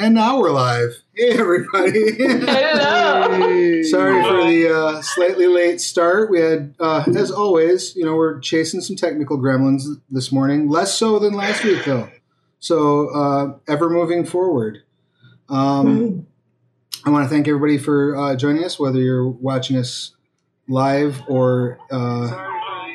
And now we're live. Hey, everybody. Hello. Sorry for the uh, slightly late start. We had, uh, as always, you know, we're chasing some technical gremlins this morning. Less so than last week, though. So, uh, ever moving forward. Um, I want to thank everybody for uh, joining us, whether you're watching us live or uh,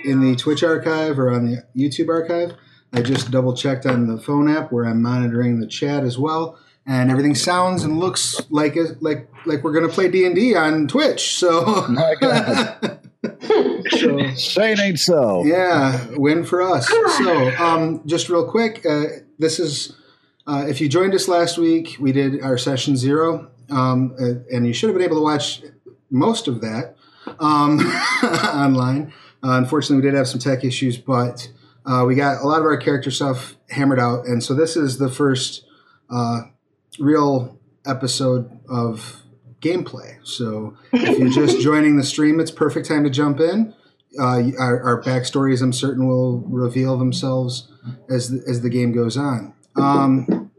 in the Twitch archive or on the YouTube archive. I just double checked on the phone app where I'm monitoring the chat as well and everything sounds and looks like a, like like we're gonna play D and D on Twitch. So, My God. so Say it ain't so. yeah, win for us. So, um, just real quick, uh, this is uh, if you joined us last week, we did our session zero, um, uh, and you should have been able to watch most of that um, online. Uh, unfortunately, we did have some tech issues, but uh, we got a lot of our character stuff hammered out, and so this is the first uh, real episode of gameplay. So if you're just joining the stream, it's perfect time to jump in. Uh, our, our backstories, I'm certain, will reveal themselves as the, as the game goes on. Um,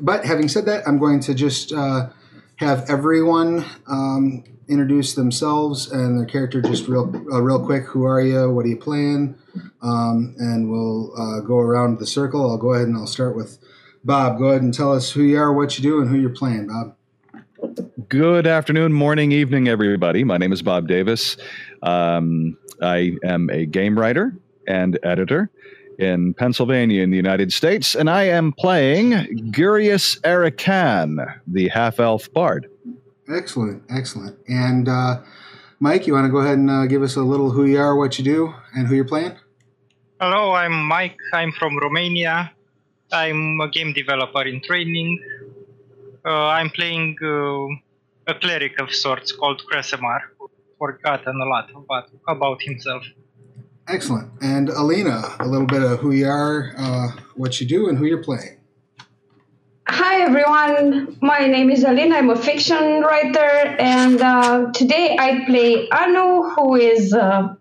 but having said that, I'm going to just uh, have everyone um, introduce themselves and their character just real uh, real quick. Who are you? What are you playing? Um, and we'll uh, go around the circle. I'll go ahead and I'll start with Bob. Go ahead and tell us who you are, what you do, and who you're playing, Bob. Good afternoon, morning, evening, everybody. My name is Bob Davis. Um, I am a game writer and editor in Pennsylvania in the United States, and I am playing Gurius Arakan, the half elf bard. Excellent, excellent. And uh, Mike, you want to go ahead and uh, give us a little who you are, what you do, and who you're playing? Hello, I'm Mike. I'm from Romania. I'm a game developer in training. Uh, I'm playing uh, a cleric of sorts called Kresemar, who forgotten a lot about, about himself. Excellent. And Alina, a little bit of who you are, uh, what you do, and who you're playing. Hi everyone, my name is Alina. I'm a fiction writer, and uh, today I play Anu, who is uh,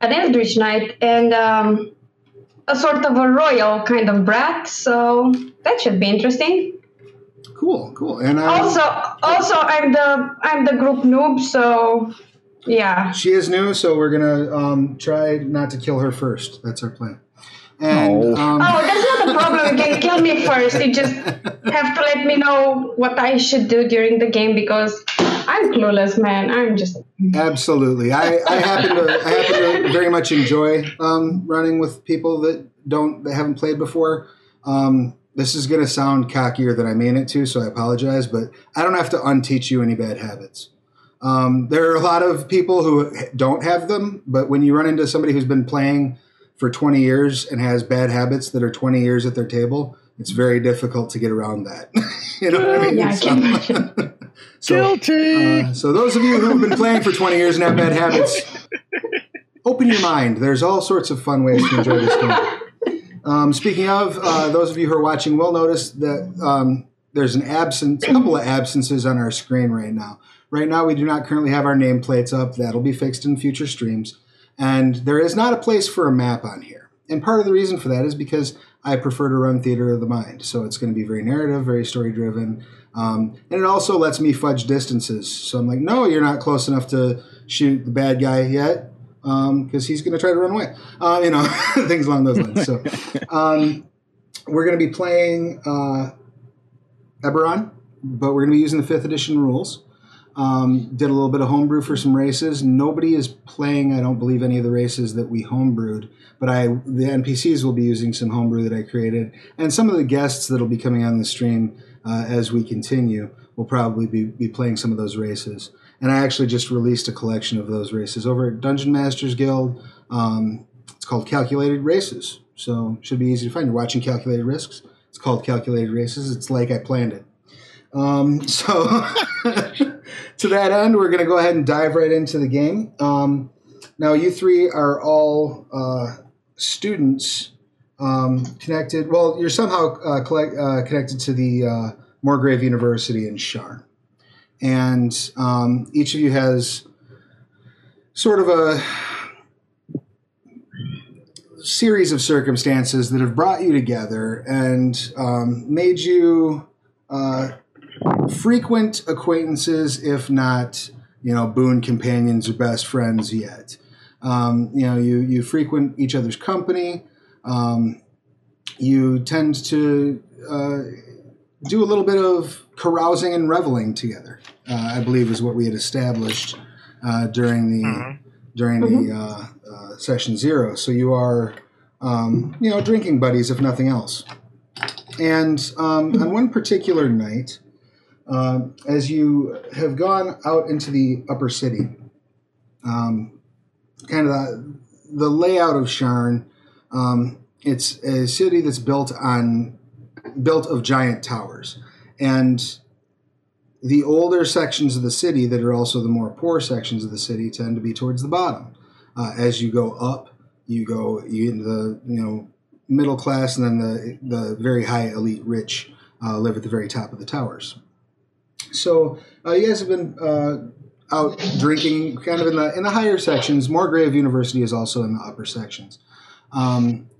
an Eldritch Knight and um, a sort of a royal kind of brat. So that should be interesting. Cool, cool. And uh, Also, also I'm the I'm the group noob, so yeah. she is new, so we're gonna um, try not to kill her first. That's our plan. And Oh. um, Oh, that's not a problem. You can kill me first. You just have to let me know what I should do during the game because I'm clueless, man. I'm just Absolutely. I, I happen to I happen to very much enjoy um, running with people that don't that haven't played before. Um, this is going to sound cockier than I mean it to, so I apologize. But I don't have to unteach you any bad habits. Um, there are a lot of people who don't have them, but when you run into somebody who's been playing for 20 years and has bad habits that are 20 years at their table, it's very difficult to get around that. you know what I mean? Yeah, I can imagine. so, Guilty. uh, so those of you who have been playing for 20 years and have bad habits, open your mind. There's all sorts of fun ways to enjoy this game. Um, speaking of, uh, those of you who are watching will notice that um, there's an absence, a couple of absences on our screen right now. Right now, we do not currently have our nameplates up. That'll be fixed in future streams. And there is not a place for a map on here. And part of the reason for that is because I prefer to run theater of the mind. So it's going to be very narrative, very story driven. Um, and it also lets me fudge distances. So I'm like, no, you're not close enough to shoot the bad guy yet because he's going to try to run away. Uh, you know, things along those lines. So um, we're going to be playing uh, Eberron, but we're going to be using the fifth edition rules. Um, did a little bit of homebrew for some races. Nobody is playing, I don't believe, any of the races that we homebrewed, but I the NPCs will be using some homebrew that I created, and some of the guests that'll be coming on the stream uh, as we continue will probably be, be playing some of those races. And I actually just released a collection of those races over at Dungeon Masters Guild. Um, it's called Calculated Races, so should be easy to find. You're watching Calculated Risks. It's called Calculated Races. It's like I planned it. Um, so to that end, we're going to go ahead and dive right into the game. Um, now, you three are all uh, students um, connected. Well, you're somehow uh, collect, uh, connected to the uh, Morgrave University in Sharn, and um, each of you has sort of a series of circumstances that have brought you together and um, made you uh, frequent acquaintances, if not, you know, boon companions or best friends yet. Um, you know, you you frequent each other's company. Um, you tend to uh, do a little bit of carousing and reveling together. Uh, I believe is what we had established uh, during the Mhm. during the uh, uh, session zero. So you are, um, you know, drinking buddies if nothing else. And um, on one particular night, um, as you have gone out into the upper city, um, kind of the, the layout of Sharn, um, it's a city that's built on built of giant towers, and the older sections of the city that are also the more poor sections of the city tend to be towards the bottom. Uh, as you go up, you go you into the you know middle class, and then the the very high elite rich uh, live at the very top of the towers. So uh, you guys have been uh, out drinking, kind of in the in the higher sections. Morgrave University is also in the upper sections. Um,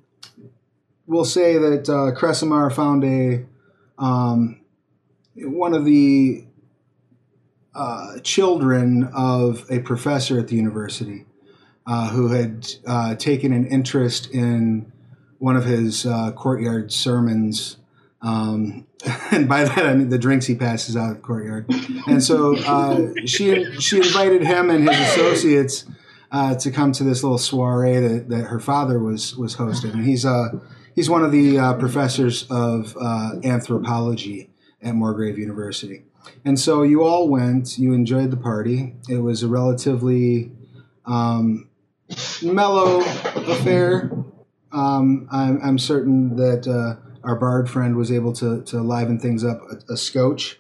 we'll say that uh, found a um, one of the uh, children of a professor at the university uh, who had uh, taken an interest in one of his uh, courtyard sermons. Um, and by that I mean the drinks he passes out of the courtyard. And so uh, she she invited him and his associates uh, to come to this little soiree that, that her father was was hosting. And he's uh, he's one of the uh, professors of uh, anthropology at Morgrave University. And so you all went. You enjoyed the party. It was a relatively um, mellow affair. Um, I'm, I'm certain that uh, our bard friend was able to, to liven things up a, a scotch,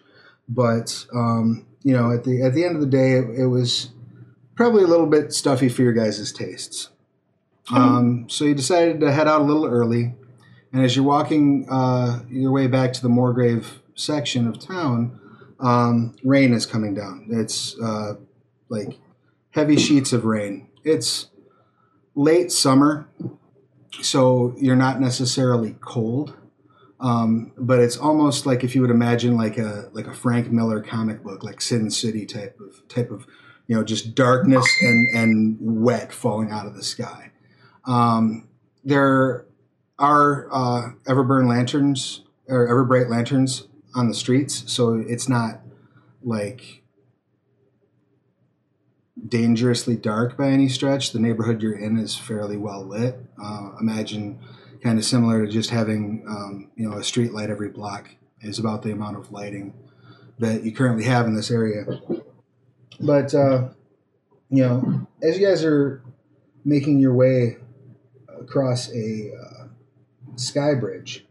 but um, you know, at the at the end of the day, it, it was probably a little bit stuffy for your guys' tastes. Um, so you decided to head out a little early, and as you're walking uh, your way back to the Morgrave section of town, um, rain is coming down. It's uh, like heavy sheets of rain. It's late summer, so you're not necessarily cold, um, but it's almost like if you would imagine like a like a Frank Miller comic book, like Sin City type of type of you know just darkness and and wet falling out of the sky. Um, there are uh, Everburn lanterns or Everbright lanterns on the streets, so it's not like dangerously dark by any stretch. The neighborhood you're in is fairly well lit. Uh, imagine kind of similar to just having um, you know a street light every block is about the amount of lighting that you currently have in this area. But uh, you know, as you guys are making your way across a uh, sky bridge,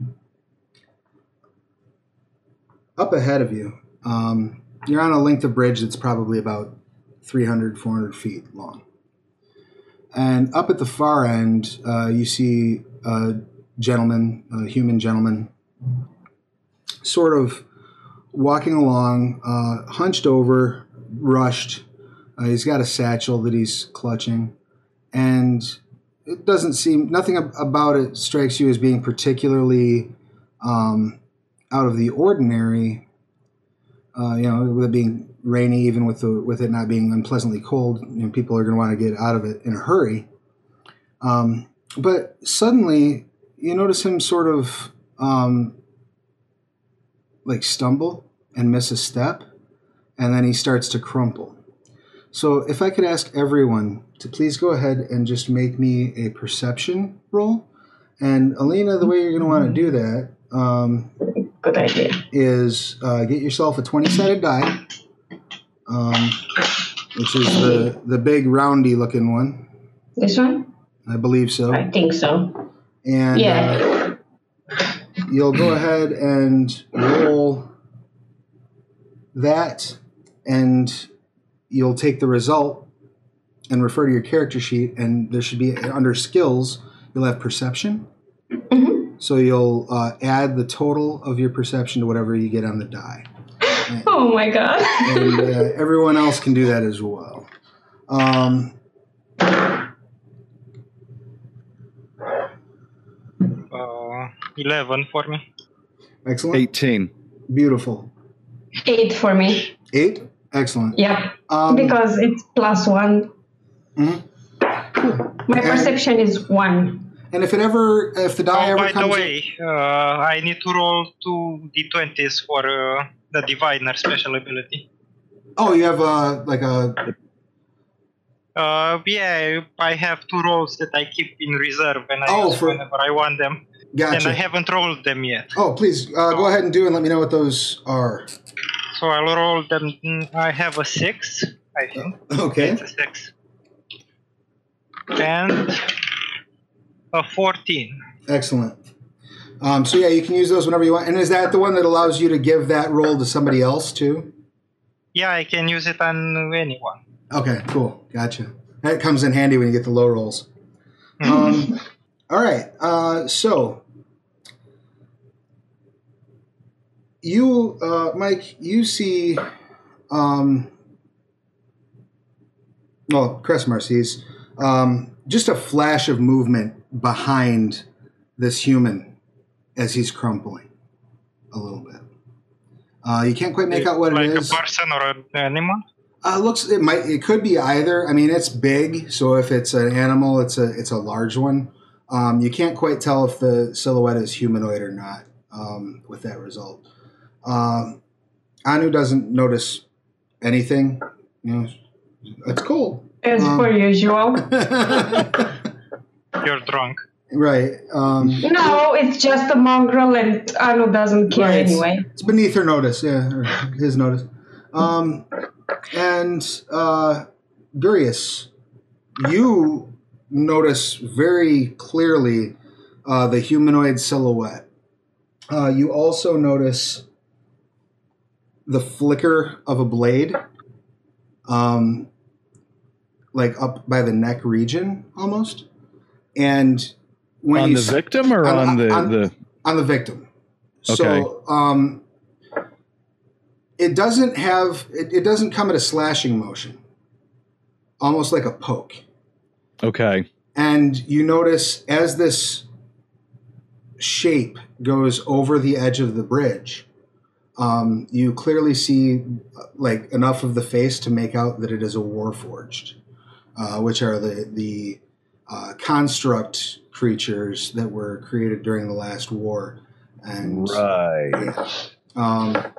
up ahead of you, um, you're on a length of bridge that's probably about 300, 400 feet long. And up at the far end, uh, you see a gentleman, a human gentleman, sort of walking along, uh, hunched over, rushed. Uh, he's got a satchel that he's clutching, and it doesn't seem nothing ab- about it strikes you as being particularly um, out of the ordinary. Uh, you know, with it being rainy, even with the with it not being unpleasantly cold, you know, people are going to want to get out of it in a hurry. Um, but suddenly, you notice him sort of um, like stumble and miss a step, and then he starts to crumple. So, if I could ask everyone to please go ahead and just make me a perception roll, and Alina, the way you're going to want to do that um, Good idea. is uh, get yourself a 20 sided die, um, which is the, the big roundy looking one. This one? I believe so. I think so. And Yeah. uh, you'll go ahead and roll that, and you'll take the result and refer to your character sheet. And there should be under skills, you'll have perception. Mhm. So you'll uh, add the total of your perception to whatever you get on the die. Oh my god. and uh, everyone else can do that as well. Um, 11 for me. excellent. 18. Beautiful. Eight for me. Eight. Excellent. Yeah. Um, because it's plus one. Mhm. My And- perception is one. and if it ever, if the die Oh, ever by the comes, way, uh, I need to roll two d20s for uh, the diviner special ability. oh, you have uh, like a Uh, yeah, I have two rolls that I keep in reserve and I Oh, use for- whenever I want them, and I haven't rolled them yet. Oh, please uh, go ahead and do and let me know what those are. So I'll roll them. mm, I have a six, I think. Okay. It's a six, and a fourteen. Excellent. Um, so yeah, you can use those whenever you want. And is that the one that allows you to give that roll to somebody else too? Yeah, I can use it on anyone. Okay, cool. Gotcha. That comes in handy when you get the low rolls. Um, all right. Uh, so you, uh, Mike, you see, um, well, Cressmar sees um, just a flash of movement behind this human as he's crumpling a little bit. Uh, you can't quite make out what like it is. a person or an animal. Uh, looks it might it could be either. I mean, it's big, so if it's an animal, it's a it's a large one. Um, you can't quite tell if the silhouette is humanoid or not um, with that result. Um, Anu doesn't notice anything. You know, it's cold. As Um, per usual. You're drunk. right. Um, No, it's just a mongrel and Anu doesn't care Right. anyway. It's beneath her notice, yeah, or his notice. Um, and uh, Gurius, you notice very clearly uh, the humanoid silhouette. Uh, you also notice the flicker of a blade, um, like up by the neck region, almost. And when on the s- victim or on- on, the, on- the on the victim. Okay. So um, it doesn't have it, it doesn't come at a slashing motion, almost like a poke. Okay And you notice as this shape goes over the edge of the bridge, um, you clearly see like enough of the face to make out that it is a warforged, uh, which are the the uh, construct creatures that were created during the last war. And right yeah. Um,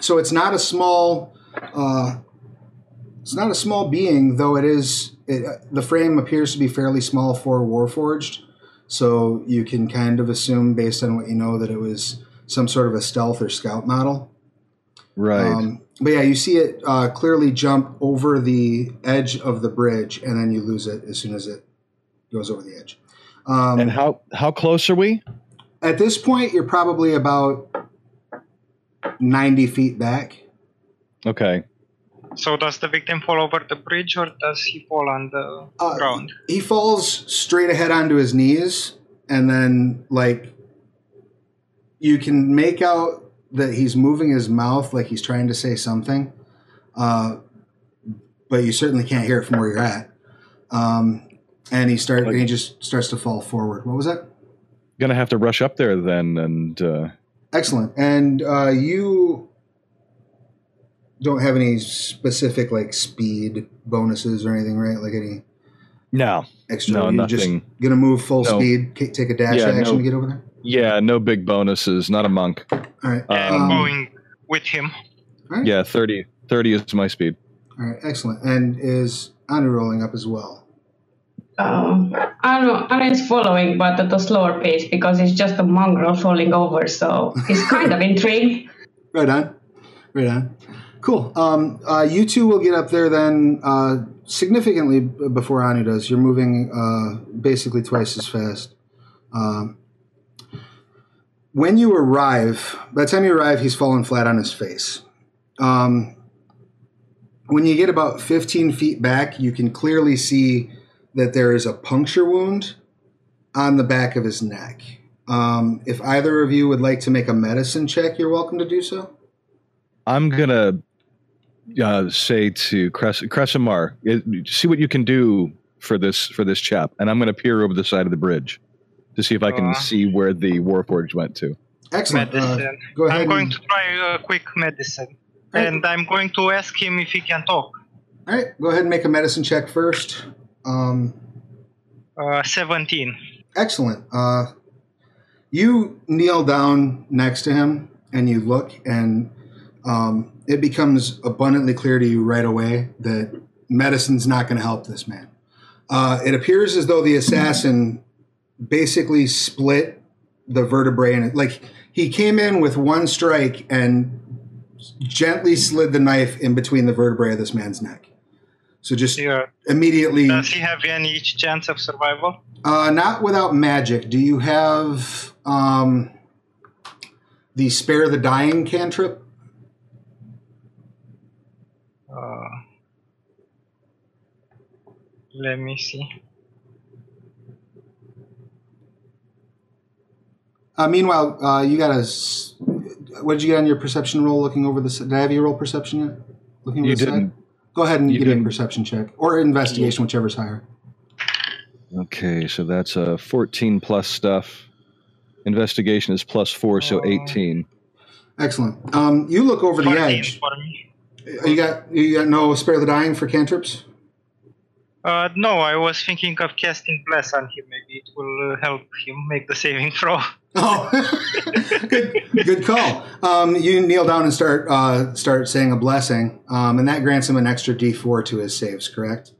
so it's not a small, uh, it's not a small being, though it is. It, uh, the frame appears to be fairly small for Warforged, so you can kind of assume, based on what you know, that it was some sort of a stealth or scout model. right Um, but yeah, you see it uh, clearly jump over the edge of the bridge, and then you lose it as soon as it goes over the edge. Um, and how how close are we at this point, you're probably about 90 feet back. okay So does the victim fall over the bridge or does he fall on the Uh, ground? He falls straight ahead onto his knees, and then, like, you can make out that he's moving his mouth like he's trying to say something, uh, but you certainly can't hear it from where you're at. Um, and he start, and he just starts to fall forward. What was that? gonna have to rush up there then and uh, Excellent. And uh, you don't have any specific like speed bonuses or anything, right? Like any no extra? No, You're just nothing. gonna move full No. speed, k- take a dash Yeah, action no. to get over there. yeah no big bonuses not a monk All right. And Um, going with him. all right. yeah 30 30 is my speed All right. Excellent. And is Anu rolling up as well? Um, Anu, Anu is following, but at a slower pace because it's just a mongrel falling over. So he's kind of intrigued. Right on. Right on. Cool. Um, uh, you two will get up there then uh, significantly before Anu does. You're moving uh, basically twice as fast. Um, when you arrive, by the time you arrive, he's fallen flat on his face. Um, when you get about 15 feet back, you can clearly see that there is a puncture wound on the back of his neck. Um, if either of you would like to make a medicine check, you're welcome to do so. i'm gonna uh, say to Cress- Cressimar, see what you can do for this for this chap and i'm gonna peer over the side of the bridge to see if i can Uh. see where the warforged went to Excellent. Uh, go ahead I'm going and- to try a quick medicine. Right. And I'm going to ask him if he can talk. all right, go ahead and make a medicine check first. Um, Uh, 17. excellent. Uh, you kneel down next to him and you look, and um, it becomes abundantly clear to you right away that medicine's not going to help this man. Uh, it appears as though the assassin basically split the vertebrae, and like he came in with one strike and gently slid the knife in between the vertebrae of this man's neck. So just Yeah. immediately. Does he have any chance of survival? Uh, not without magic. Do you have um, the spare the dying cantrip? Let me see. Uh, meanwhile, uh, you got a What did you get on your perception roll? Looking over the. Did I have you roll perception yet? Looking over You the didn't. Go ahead and You give me a perception check or investigation, whichever's higher. Okay, so that's a 14 plus stuff. Investigation is plus four, so Oh. 18. Excellent. Um, you look over the edge. You got you got no spare the dying for cantrips. Uh, no, I was thinking of casting Bless on him. Maybe it will uh, help him make the saving throw. Oh, good, good call. Um, you kneel down and start uh, start saying a blessing, um, and that grants him an extra D4 to his saves. Correct?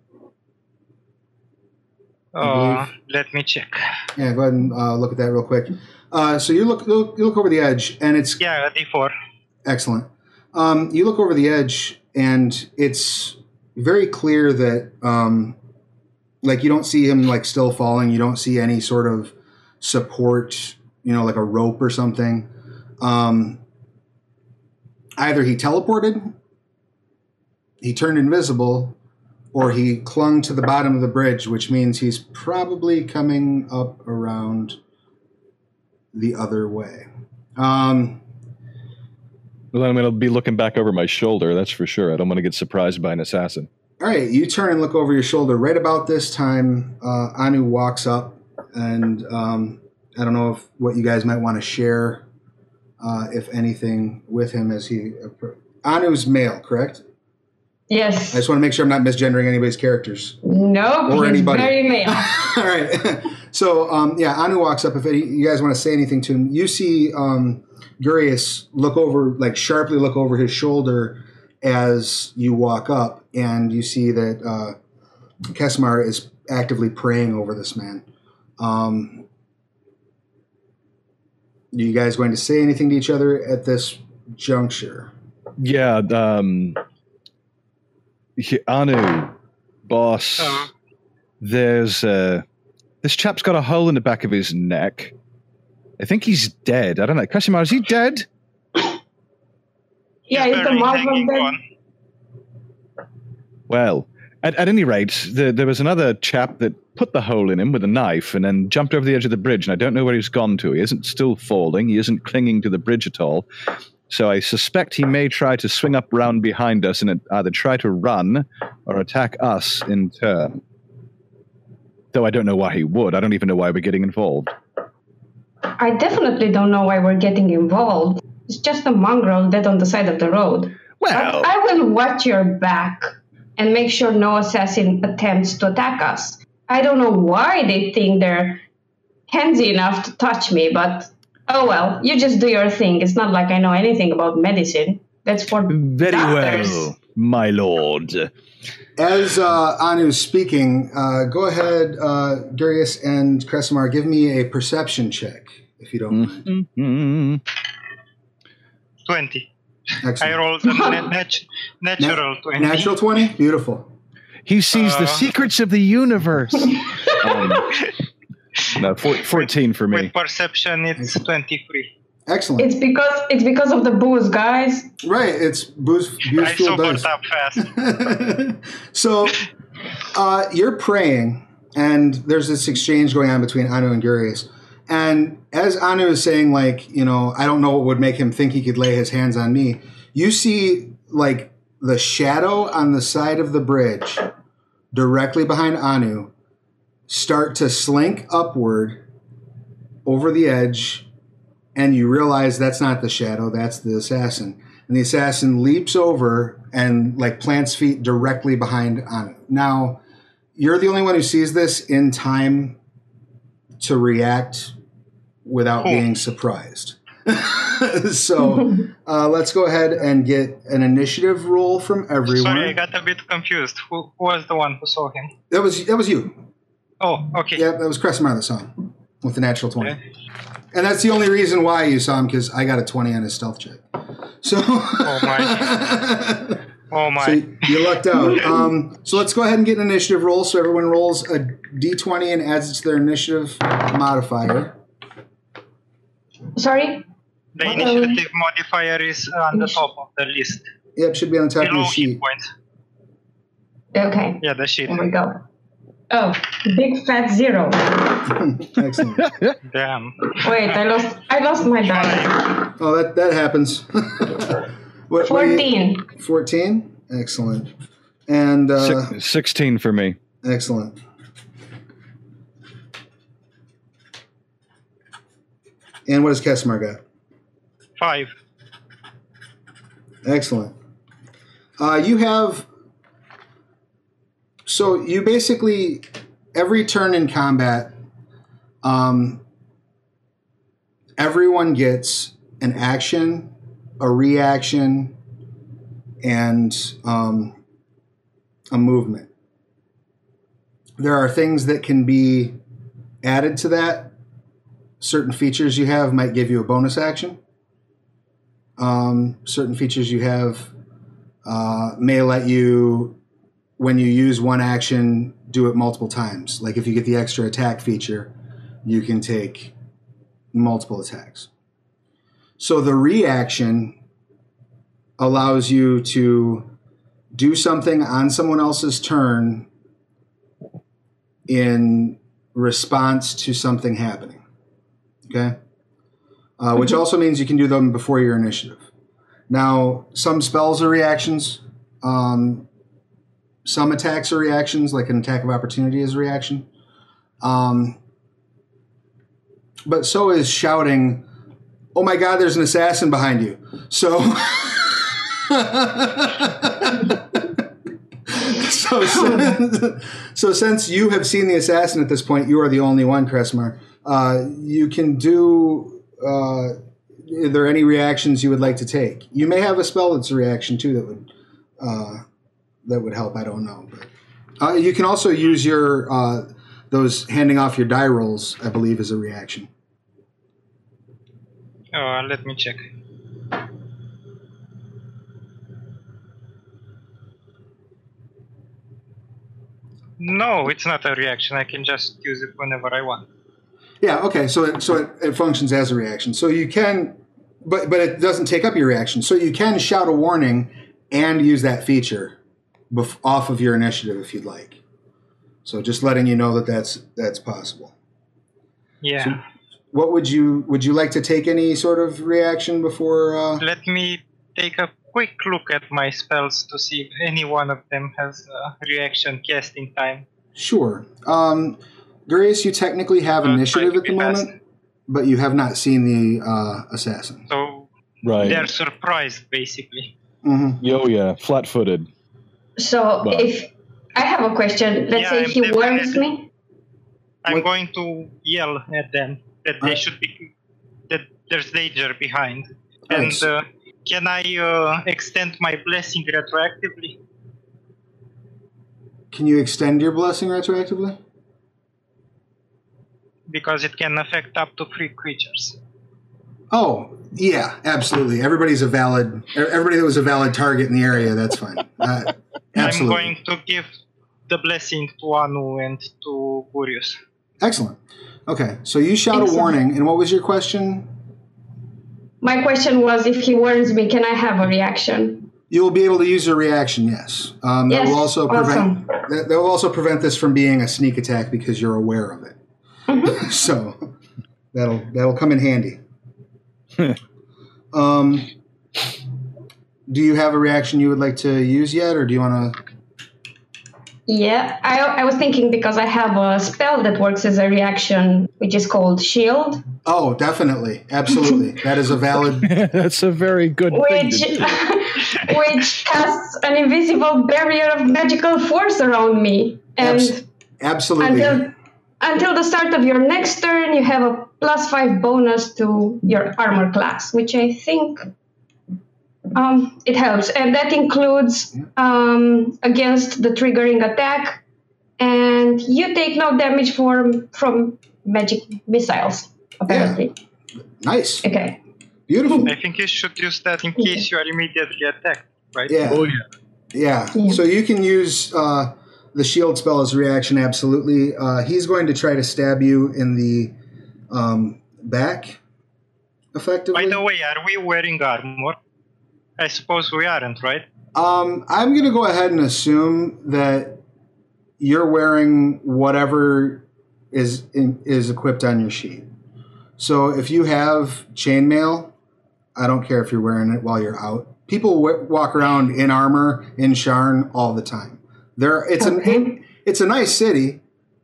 Uh, let me check. Yeah. Go ahead and uh, look at that real quick. Uh, so you look, look you look over the edge, and it's Yeah, a D4. excellent. Um, you look over the edge, and it's very clear that um, like you don't see him like still falling. You don't see any sort of support, you know, like a rope or something. Um, either he teleported, he turned invisible, or he clung to the bottom of the bridge, which means he's probably coming up around the other way. Um, Well, I'm going to be looking back over my shoulder, that's for sure. I don't want to get surprised by an assassin. All right, you turn and look over your shoulder. Right about this time, uh, Anu walks up, and um, I don't know if what you guys might want to share, uh, if anything, with him as he. Anu's male, correct? Yes. I just want to make sure I'm not misgendering anybody's characters. Nope. Or he's anybody. very male. All right. So um, yeah, Anu walks up. If any, you guys want to say anything to him, you see um, Gurius look over, like sharply look over his shoulder as you walk up, and you see that uh, Kesmar is actively praying over this man. Um, are you guys going to say anything to each other at this juncture? Yeah, um, he- Anu, boss, Uh, there's uh, this chap's got a hole in the back of his neck. I think he's dead. I don't know. Kasimar, is he dead? Yeah, he's it's the wearing mouth hanging of the. one. Well, at, at any rate, the, there was another chap that put the hole in him with a knife and then jumped over the edge of the bridge, and I don't know where he's gone to. He isn't still falling. He isn't clinging to the bridge at all. So I suspect he may try to swing up round behind us and either try to run or attack us in turn. Though I don't know why he would. I don't even know why we're getting involved. I definitely don't know why we're getting involved. It's just a mongrel dead on the side of the road. Well, But I will watch your back and make sure no assassin attempts to attack us. I don't know why they think they're handsy enough to touch me, but oh well, you just do your thing. It's not like I know anything about medicine. That's for very doctors. well, my lord. As uh, Anu's speaking, uh, go ahead, uh, Gurius and Kresimar, give me a perception check, if you don't mind. Mm. 20. I rolled a nat- nat- natural 20. Natural 20? Beautiful. He sees the Uh. secrets of the universe. um, no, four, 14 for me. With perception, it's 23. Excellent. It's because it's because of the booze, guys. right, it's booze, booze I fuel sobered does. up fast. so uh, you're praying, and there's this exchange going on between Anu and Gurius. And as Anu is saying, like, you know, I don't know what would make him think he could lay his hands on me, you see, like, the shadow on the side of the bridge directly behind Anu start to slink upward over the edge and you realize that's not the shadow, that's the assassin. And the assassin leaps over and like plants feet directly behind on it. Now, you're the only one who sees this in time to react without Cool. being surprised. so uh, let's go ahead and get an initiative roll from everyone. Sorry, I got a bit confused. Who, who was the one who saw him? That was that was you. Oh, okay. Yeah, that was Cressamar that saw him with the natural twenty. Okay. And that's the only reason why you saw him because I got a 20 on his stealth check. So, oh my. Oh my. so you lucked out. Um, so let's go ahead and get an initiative roll. So everyone rolls a d20 and adds it to their initiative modifier. Sorry? the what are initiative modifier is on the top of the list. Yep, should be on the top of Below your hit sheet. points. Okay. Yeah, the sheet. There we go. Oh, big fat zero. Excellent. Damn. Wait, I lost I lost my die. Oh, that that happens. what, what do you- 14. 14? Excellent. And uh, Six, 16 for me. excellent. And what does Kesmar got? Five. Excellent. Uh, you have. So you basically every turn in combat, um, everyone gets an action, a reaction, and um, a movement. There are things that can be added to that. Certain features you have might give you a bonus action um, certain features you have uh, may let you, when you use one action, do it multiple times. Like if you get the extra attack feature, you can take multiple attacks. So the reaction allows you to do something on someone else's turn in response to something happening. Okay? uh, which also means you can do them before your initiative. Now, some spells are reactions. Um, some attacks are reactions, like an attack of opportunity is a reaction. Um, but so is shouting, "Oh my God! There's an assassin behind you!" So, so, since, so since you have seen the assassin at this point, you are the only one, Kresmar. Uh, you can do. Uh, are there any reactions you would like to take? You may have a spell that's a reaction too that would uh, that would help. I don't know, but uh, you can also use your uh, those handing off your die rolls. I believe is a reaction. Oh, let me check. No, it's not a reaction. I can just use it whenever I want. Yeah. Okay. So it, so it, it functions as a reaction. So you can, but but it doesn't take up your reaction. So you can shout a warning and use that feature bef- off of your initiative if you'd like. So just letting you know that that's that's possible. Yeah. What would you would you like to take any sort of reaction before? Uh, Let me take a quick look at my spells to see if any one of them has a reaction casting time. sure. Um, Grace, you technically have Uh, initiative at the be fast. moment, but you have not seen the uh, assassin. So Right. they're surprised, basically. Mm-hmm. Yo, yeah, flat footed. So Well- if I have a question, let's Yeah, say I'm he warns me. I'm What- going to yell at them that they Alright. should be that there's danger behind. And uh, can I uh, extend my blessing retroactively? Can you extend your blessing retroactively? Because it can affect up to three creatures. Oh, yeah, absolutely. Everybody's a valid. Everybody that was a valid target in the area. That's fine. Uh, absolutely. I'm going to give the blessing to Anu and to Gurius. Excellent. Okay, so you shout a warning, and what was your question? My question was if he warns me, can I have a reaction? You will be able to use a reaction. Yes. Um, that Yes, will also prevent. awesome. That, that will also prevent this from being a sneak attack because you're aware of it. Mm-hmm. so that'll that'll come in handy. um, do you have a reaction you would like to use yet, or do you want to? Yeah, I, I was thinking because I have a spell that works as a reaction, which is called Shield, Oh, definitely, absolutely. that is a valid. That's a very good thing which to do. which casts an invisible barrier of magical force around me. And Abs- absolutely. until until the start of your next turn, you have a plus five bonus to your armor class, which I think um, it helps, and that includes um, against the triggering attack, and you take no damage from from magic missiles. Apparently, nice, okay. beautiful. I think you should use that in case you are immediately attacked, right? Yeah, Oh yeah. yeah. Yeah. So you can use uh, the shield spell as a reaction. Absolutely. Uh, he's going to try to stab you in the um, back. Effectively. By the way, are we wearing armor? I suppose we aren't, right? Um, I'm going to go ahead and assume that you're wearing whatever is in, is equipped on your sheet. So if you have chainmail, I don't care if you're wearing it while you're out. People w- walk around in armor in Sharn all the time. There, it's an Okay. it's a nice city,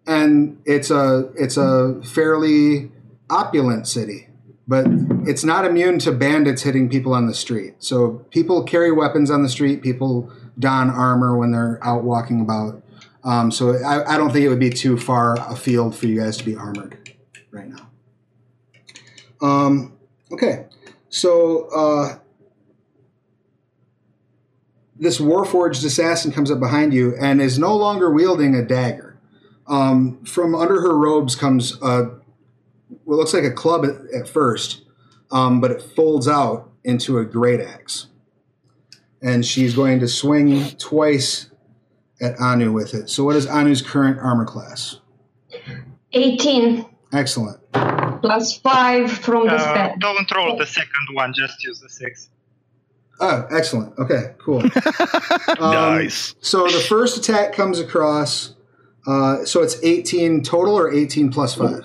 and it's a it's a fairly opulent city, but it's not immune to bandits hitting people on the street. So people carry weapons on the street. People don armor when they're out walking about. Um, so I, I don't think it would be too far afield for you guys to be armored right now. Um, okay, so uh, this Warforged assassin comes up behind you and is no longer wielding a dagger. Um, from under her robes comes a, what looks like a club at, at first, um, but it folds out into a great axe. And she's going to swing twice at Anu with it. So, what is Anu's current armor class? Eighteen Excellent. plus five from the Uh, spell. don't roll the second one, just use the six. Oh, excellent. Okay, cool. Um, nice. So the first attack comes across. Uh, so it's 18 total or 18 plus 5?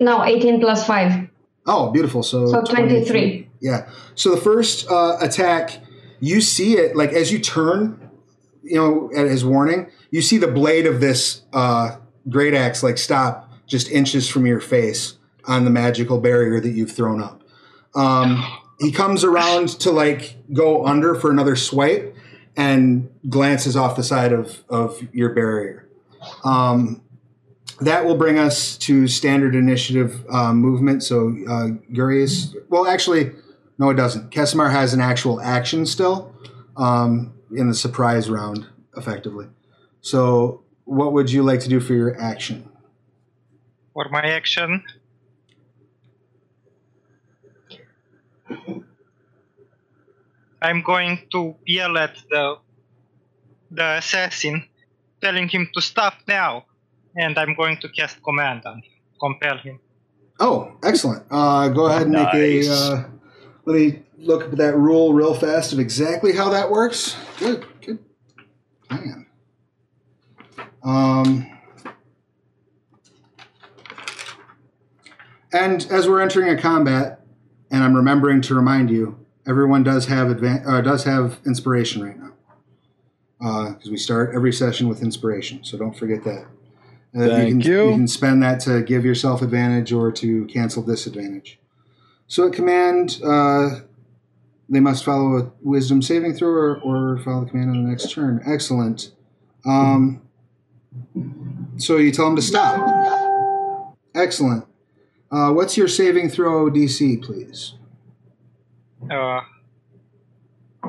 No, eighteen 5. Oh, beautiful. So, so twenty-three. Yeah. So the first uh, attack, you see it like as you turn, you know, at his warning, you see the blade of this uh, great axe like stop just inches from your face on the magical barrier that you've thrown up. Um, he comes around to like go under for another swipe and glances off the side of, of your barrier. Um, that will bring us to standard initiative uh, movement. So uh, Gurius, well, actually, no, it doesn't. Kesimar has an actual action still um, in the surprise round, effectively. So, what would you like to do for your action? For my action, I'm going to yell at the the assassin, telling him to stop now, and I'm going to cast command on him, compel him. Oh, excellent. Uh, go ahead and make Nice. a. Uh, let me look up that rule real fast of exactly how that works. Good, good plan. Um, and as we're entering a combat, and I'm remembering to remind you, everyone does have advan- uh, does have inspiration right now, because we start every session with inspiration. So don't forget that. Uh, Thank can, you. You can spend that to give yourself advantage or to cancel disadvantage. So at command, uh, they must follow a wisdom saving throw or, or follow the command on the next turn. Excellent. Um, so you tell them to stop. Excellent. Uh, what's your saving throw DC, please? Uh,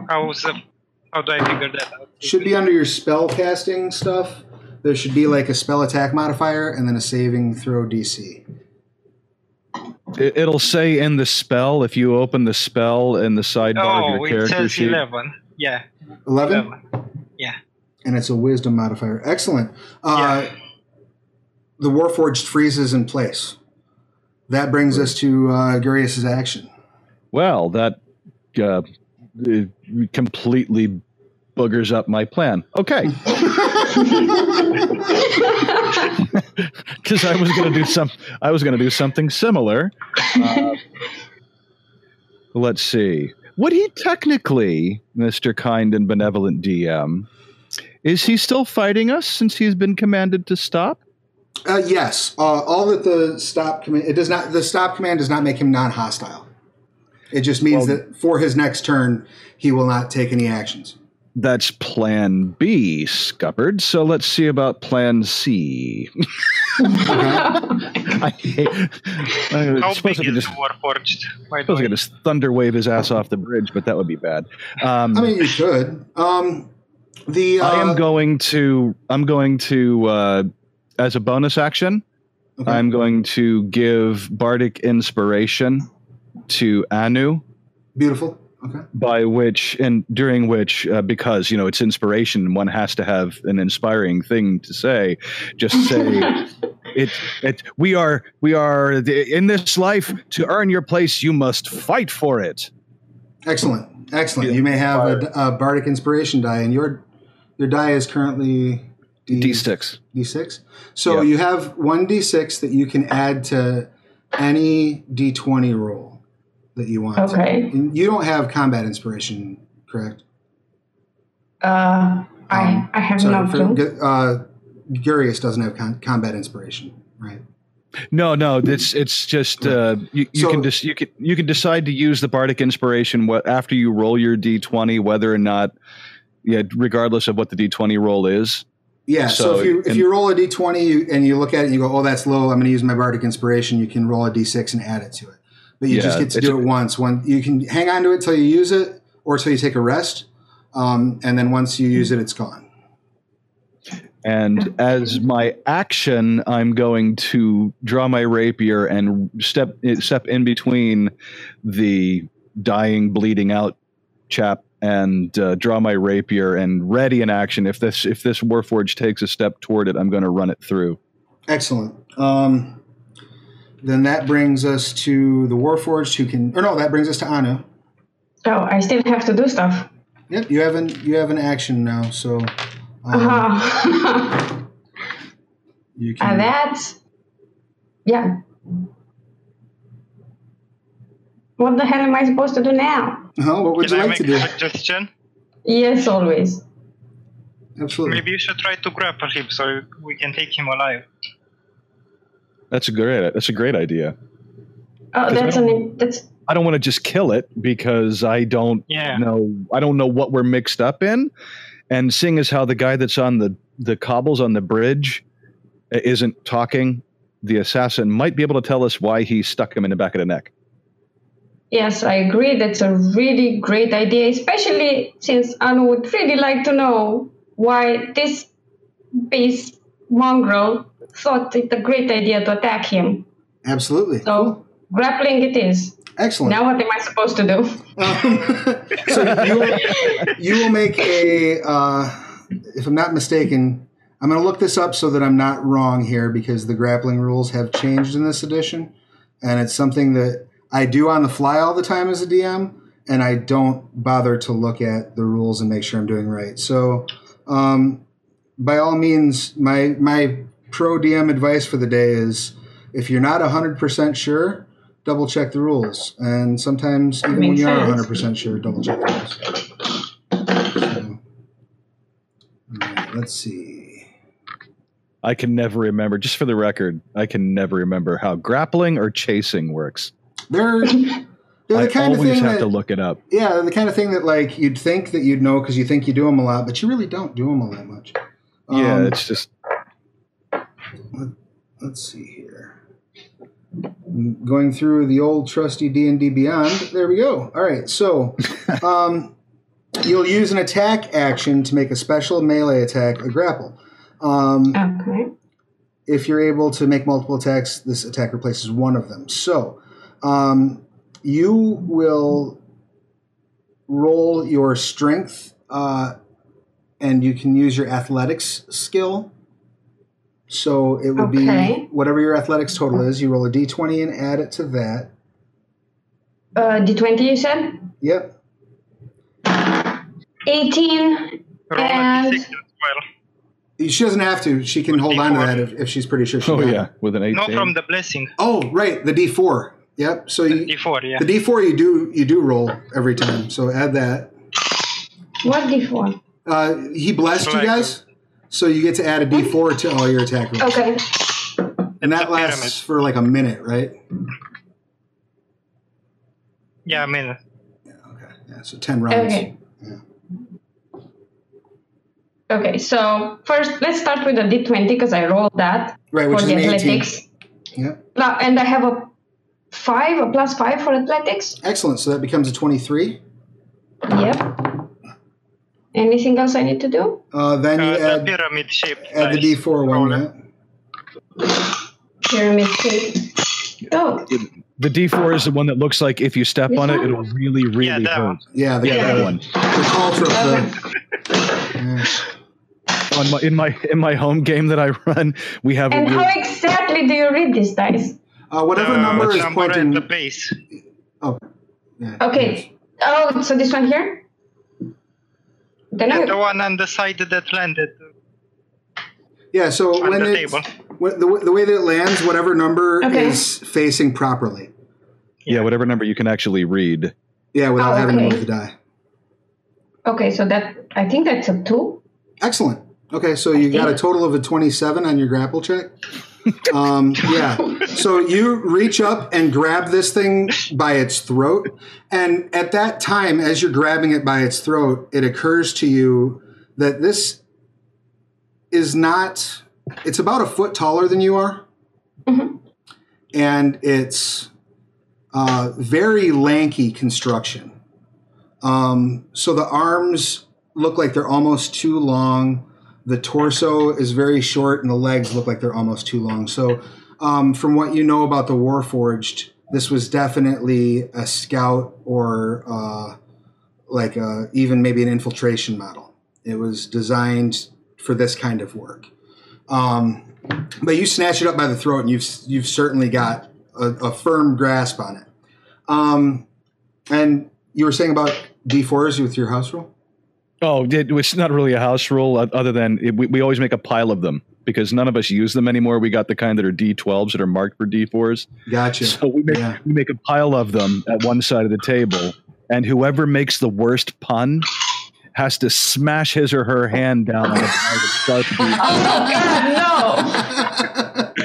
how's the, how do I figure that out? Should be under your spell casting stuff. There should be like a spell attack modifier and then a saving throw DC. It, it'll say in the spell if you open the spell in the sidebar Oh, of your it character says sheet. eleven. Yeah, 11? eleven. Yeah. and it's a wisdom modifier. Excellent. Uh, The Warforged freezes in place. That brings us to uh, Gurius's action. Well, that uh, completely boogers up my plan. Okay, because I was going to do some. I was going to do something similar. Uh, let's see. Would he technically, Mister Kind and Benevolent DM, Is he still fighting us since he's been commanded to stop? Uh, yes, uh, all that the stop command it does not the stop command does not make him non-hostile. It just means Well- that for his next turn, he will not take any actions. That's plan B, Scuppard. So let's see about plan C. I hate. I How suppose I big could is just, the Warforged? By the suppose I way? could just thunder wave his ass off the bridge, but that would be bad. Um, I mean, you could. Um, the uh, I am going to. I'm going to. Uh, as a bonus action, okay. I'm going to give bardic inspiration to Anu. beautiful. Okay. by which and during which uh, because you know it's inspiration one has to have an inspiring thing to say just say it it we are we are the, in this life to earn your place you must fight for it Excellent. Excellent. Yeah. You may have a, a bardic inspiration die, and your your die is currently D, d6 D6. So Yeah. you have one D6 that you can add to any D20 roll that you want. Okay. And you don't have combat inspiration, correct? Uh, I I have no Um, Sorry, clue. for, uh, Gurius doesn't have con- combat inspiration, right? no no it's it's just uh, you, you So- can just you can you can decide to use the bardic inspiration what after you roll your d20 whether or not yeah regardless of what the d20 roll is Yeah. So, So if you if in- you roll a d20 you, and you look at it and you go, "Oh, that's low. I'm going to use my bardic inspiration." You can roll a d6 and add it to it, but you Yeah, just get to do it once. One you can hang on to it till you use it, or till you take a rest, um, and then once you use it, it's gone. And as my action, I'm going to draw my rapier and step step in between the dying, bleeding out chap, and uh, draw my rapier and ready in action. If this if this warforge takes a step toward it, I'm going to run it through. Excellent. Um, then that brings us to the Warforged, who can, or no, that brings us to Anu. Oh, I still have to do stuff. Yep, you have an you have an action now, so um, Uh-huh. you can. and that's yeah. What the hell am I supposed to do now? Uh-huh, what would Can you I like make to a do? suggestion? Yes, always. Absolutely. Maybe you should try to grapple him so we can take him alive. That's a great that's a great idea. Oh, I that's an that's I don't want to just kill it because I don't Yeah. know I don't know what we're mixed up in. And seeing as how the guy that's on the the cobbles on the bridge uh, isn't talking, the assassin might be able to tell us why he stuck him in the back of the neck. yes, I agree. That's a really great idea, especially since Anu would really like to know why this beast mongrel thought it a great idea to attack him. Absolutely. So grappling it is. Excellent. Now what am I supposed to do? Um, so you will, you will make a, uh, if I'm not mistaken, I'm going to look this up so that I'm not wrong here because the grappling rules have changed in this edition, and it's something that I do on the fly all the time as a DM, and I don't bother to look at the rules and make sure I'm doing right. So, um, by all means, my my pro DM advice for the day is if you're not 100% sure, double check the rules. And sometimes, even when Makes you are sense. 100% sure, double check the rules. So, all right, let's see. I can never remember, just for the record, I can never remember how grappling or chasing works. They're, they're the I kind of always thing have that, to look it up. yeah, they're the kind of thing that like you'd think that you'd know because you think you do them a lot, but you really don't do them all that much. yeah, Um, it's just let's see here. Going through the old trusty D and D Beyond. There we go. All right, so um, you'll use an attack action to make a special melee attack, a grapple. Um, Okay. if you're able to make multiple attacks, this attack replaces one of them. So um, you will roll your strength, uh, and you can use your athletics skill. So it would Okay. be whatever your athletics total is. You roll a d20 and add it to that. Uh, D20 you said? Yep. 18. Roll And- a d6 as well. She doesn't have to. She can With hold on to that if, if she's pretty sure she oh got yeah, with an eighteen. Not from the blessing. Oh, right. The d4. Yep. So you, D4, yeah. the d4 you do you do roll every time. So add that. What D4? Uh, he blessed you Like- guys, so you get to add a D4 to all your attack rolls, Okay. and that lasts for like a minute, right? Yeah, I mean, Okay, yeah, so ten rounds. Okay. Okay, so first let's start with the D20 because I rolled that Right, which for is the an 18. athletics. Yeah, No, and I have a five, a plus five for athletics. excellent. So that becomes a twenty-three. Yep. Anything else I need to do? Uh, then you uh, the add pyramid shape. add the D4 one. Yeah. Pyramid shape. Oh, The D4 is the one that looks like if you step This on it, one? it'll really, really Yeah, that hurt. one. Yeah, the, Yeah, the, that one. the culture of the. On my, in my in my home game that I run, we have and a how exactly do you read these dice? Uh, whatever Uh, number is number pointing. at the base. Oh, yeah. Okay. Oh, so this one here. Then And the one on the side that landed Yeah. So on when the it, table. the, the way that it lands, whatever number Okay. is facing properly. yeah, whatever number you can actually read. Yeah, without Oh, having to move the die. okay, so that I think that's a two. Excellent. Okay, so you got a total of a 27 on your grapple check. Um, yeah. So you reach up and grab this thing by its throat. And at that time, as you're grabbing it by its throat, it occurs to you that this is not, it's about a foot taller than you are. And it's uh, very lanky construction. Um, so the arms look like they're almost too long. The torso is very short, and the legs look like they're almost too long. So, um, from what you know about the Warforged, this was definitely a scout or uh, like a, even maybe an infiltration model. It was designed for this kind of work. Um, but you snatch it up by the throat, and you've you've certainly got a, a firm grasp on it. Um, and you were saying about D4s with your house rule? Oh, it, it's not really a house rule, uh, other than it, we, we always make a pile of them because none of us use them anymore. We got the kind that are D12s that are marked for D4s. Gotcha. So we make, Yeah. we make a pile of them at one side of the table, and whoever makes the worst pun has to smash his or her hand down on a pile of sharp D. Oh God, no!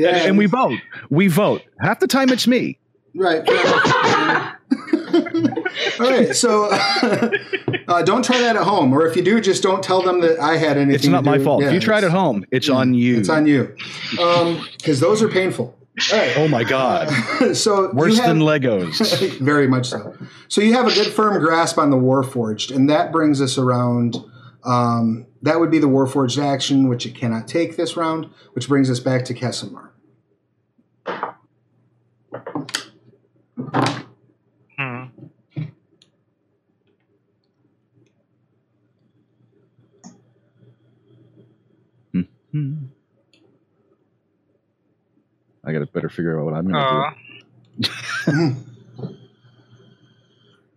Yeah. And, and we vote. We vote. Half the time it's me. Right. All right. So uh, don't try that at home, or if you do, just don't tell them that I had anything. It's not my fault. Yeah, if you tried at home, it's on you. It's on you, because those are painful. Right. Oh my God. so Worse have, than Legos. very much so. So you have a good firm grasp on the Warforged, and that brings us around. Um, that would be the Warforged action, which it cannot take this round, which brings us back to Kessamar. Hmm. Hmm. I got to better figure out what I'm going to Uh, Mhm.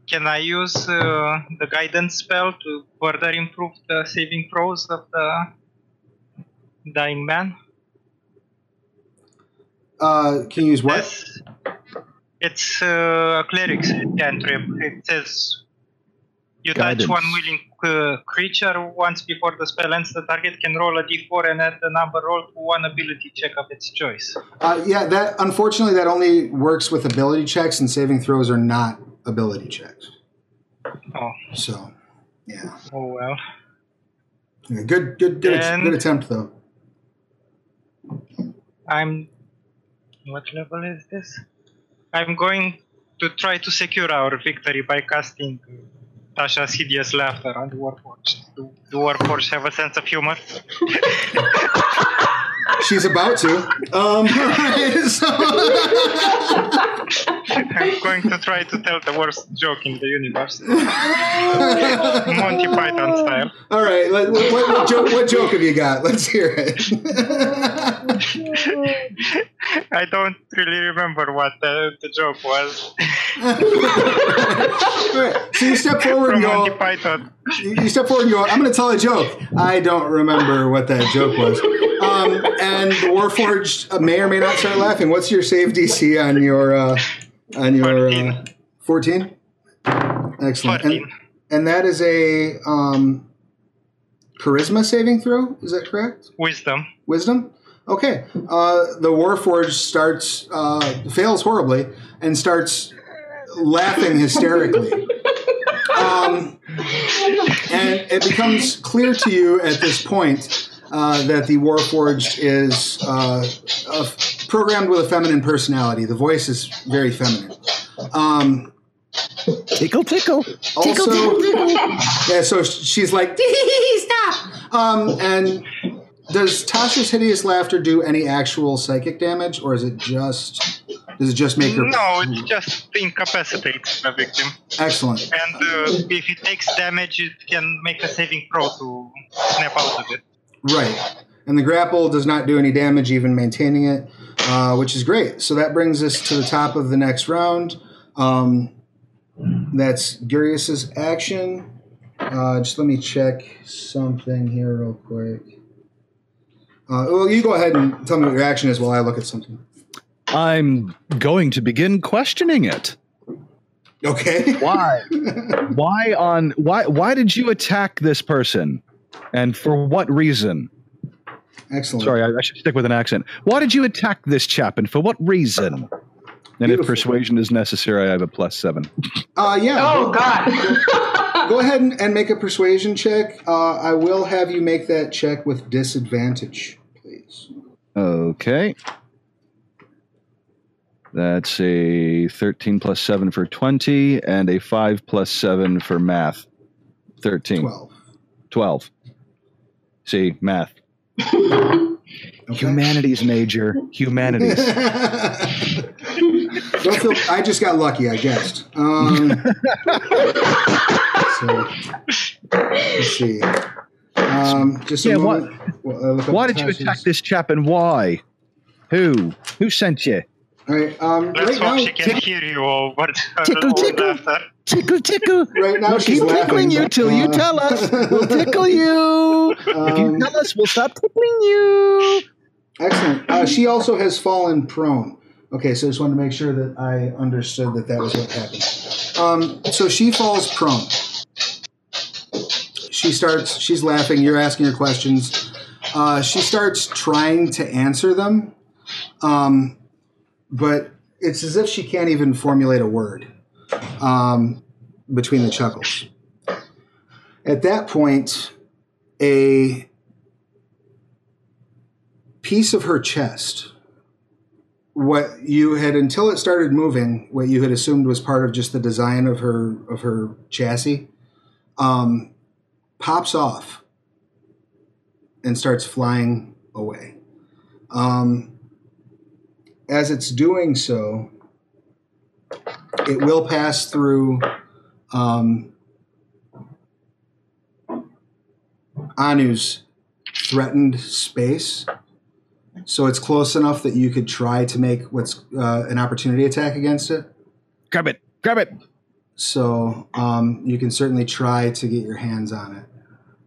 can I use uh, the guidance spell to further improve the saving throws of the dying man? Uh, can you use what? Yes. It's uh, a cleric's cantrip. It says you Guidance. touch one willing uh, creature once before the spell ends. The target can roll a d4 and add the number rolled to one ability check of its choice. Uh, yeah, that unfortunately that only works with ability checks, and saving throws are not ability checks. Oh, So, yeah, oh well. Yeah, good, good, good, Then- good attempt though. I'm. What level is this? I'm going to try to secure our victory by casting Tasha's hideous laughter on the Warforged. Do, do Warforged have a sense of humor? She's about to. Um, so- I'm going to try to tell the worst joke in the universe. Monty Python style. all right, let, what, what, what, joke, what joke have you got? Let's hear it. I don't really remember what the, the joke was. so you step forward and go. You step forward and go. I'm going to tell a joke. I don't remember what that joke was. Um, and the Warforged may or may not start laughing. What's your save DC on your uh, on your uh, 14? Excellent. And, and that is a um, charisma saving throw. Is that correct? Wisdom. Wisdom. Okay. Uh, the Warforged starts uh, fails horribly and starts laughing hysterically. Um, and it becomes clear to you at this point uh, that the Warforged is uh, a- programmed with a feminine personality. The voice is very feminine. Um, Tickle, tickle. also, yeah, so she's like, stop. Um, and does Tasha's hideous laughter do any actual psychic damage, or is it just does it just make her? No, it just incapacitates the victim. Excellent. And uh, if it takes damage, it can make a saving throw to snap out of it. Right. And the grapple does not do any damage, even maintaining it, uh, which is great. So that brings us to the top of the next round. Um, that's Gurius's action. Uh, just let me check something here real quick. Uh, well, you go ahead and tell me what your action is while I look at something. I'm going to begin questioning it. Okay. Why? why on why why did you attack this person? And for what reason? Excellent. Sorry, I, I should stick with an accent. Why did you attack this chap and for what reason? And if persuasion is necessary, I have a plus seven. Uh, yeah. Oh God. Go ahead and, and make a persuasion check. Uh, I will have you make that check with disadvantage, please. Okay. That's a 13 plus 7 for 20 and a 5 plus 7 for math. 13. 12. 12. See, math. Okay. Humanities major. Humanities. Don't feel, I just got lucky, I guessed. Um, so, let's see. Um, just a Yeah, what- Well, uh, why did you attack this chap and why? Who? Who sent you? All right. Um, Let's right now, she can hear you over the Tickle, tickle. Tickle, tickle. right now We'll she's keep laughing, tickling you but, till you uh, tell us. We'll tickle you. if you Um, tell us, we'll stop tickling you. Excellent. Uh, she also has fallen prone. Okay, so I just wanted to make sure that I understood that that was what happened. Um, so she falls prone. She starts, she's laughing, you're asking her questions. Uh, she starts trying to answer them, um, but it's as if she can't even formulate a word um, between the chuckles. At that point, a piece of her chest what you had until it started moving what you had assumed was part of just the design of her of her chassis um, pops off and starts flying away um, as it's doing so it will pass through um, anu's threatened space so it's close enough that you could try to make what's uh, an opportunity attack against it. Grab it. Grab it. So um, you can certainly try to get your hands on it,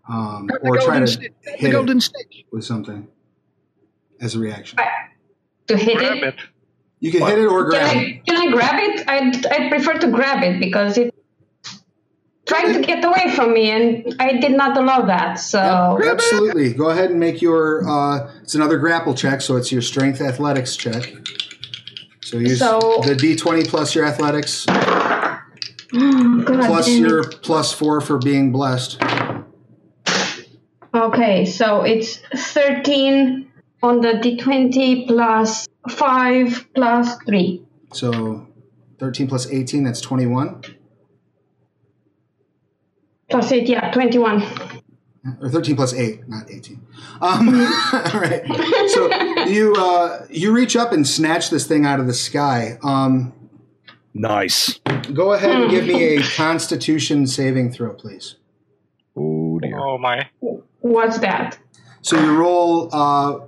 um, or try to snitch. Grab the hit it golden with something as a reaction. To hit Grab it. it. You can hit it or Can grab. it. I, can I grab it? I'd, I'd prefer to grab it because it trying to get away from me, and I did not allow that. So Yep, absolutely. Go ahead and make your. Uh, it's another grapple check, so it's your strength athletics check. So use So- the d20 plus your athletics God plus your plus four for being blessed. Okay, so it's 13 on the d20 plus 5 plus 3. So 13 plus 18, that's 21. Plus 8, yeah, 21. or 13 plus 8 not 18 um, all right so you uh, you reach up and snatch this thing out of the sky um, Nice. go ahead and give me a constitution saving throw please Oh dear. Oh my. What's that? so you roll uh,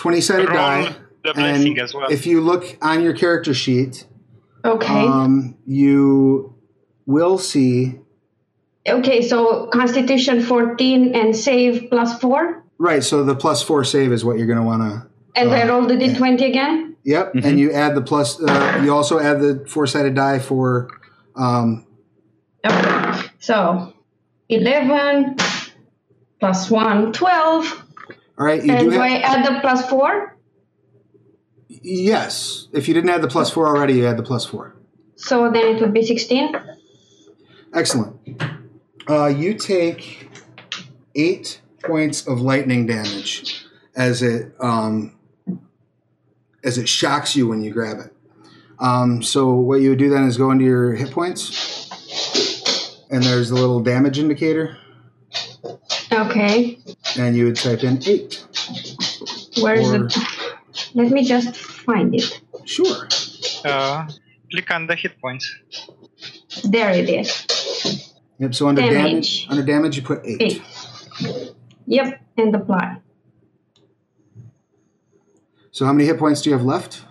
20 sided die and as well. if you look on your character sheet Okay. um, you will see okay, so Constitution 14 and save plus 4. right so the plus 4 save is what you're going to want to And I Uh, roll the d20 again? Yep, and you add the plus. Uh, you also add the four-sided die for um, Okay. So 11 plus 1, 12. All right, you and do do have. I add the plus 4? Yes. If you didn't add the plus four already, you add the plus four. So then it would be 16. Excellent. Uh, you take eight points of lightning damage as it um, as it shocks you when you grab it. Um, so what you would do then is go into your hit points, and there's the little damage indicator, Okay. and you would type in eight. Where is Or- it? Let me just find it. Sure. Uh, click on the hit points. There it is. Yep. So under damage, Damage. under damage, you put eight. 8. Yep, and apply. So how many hit points do you have left?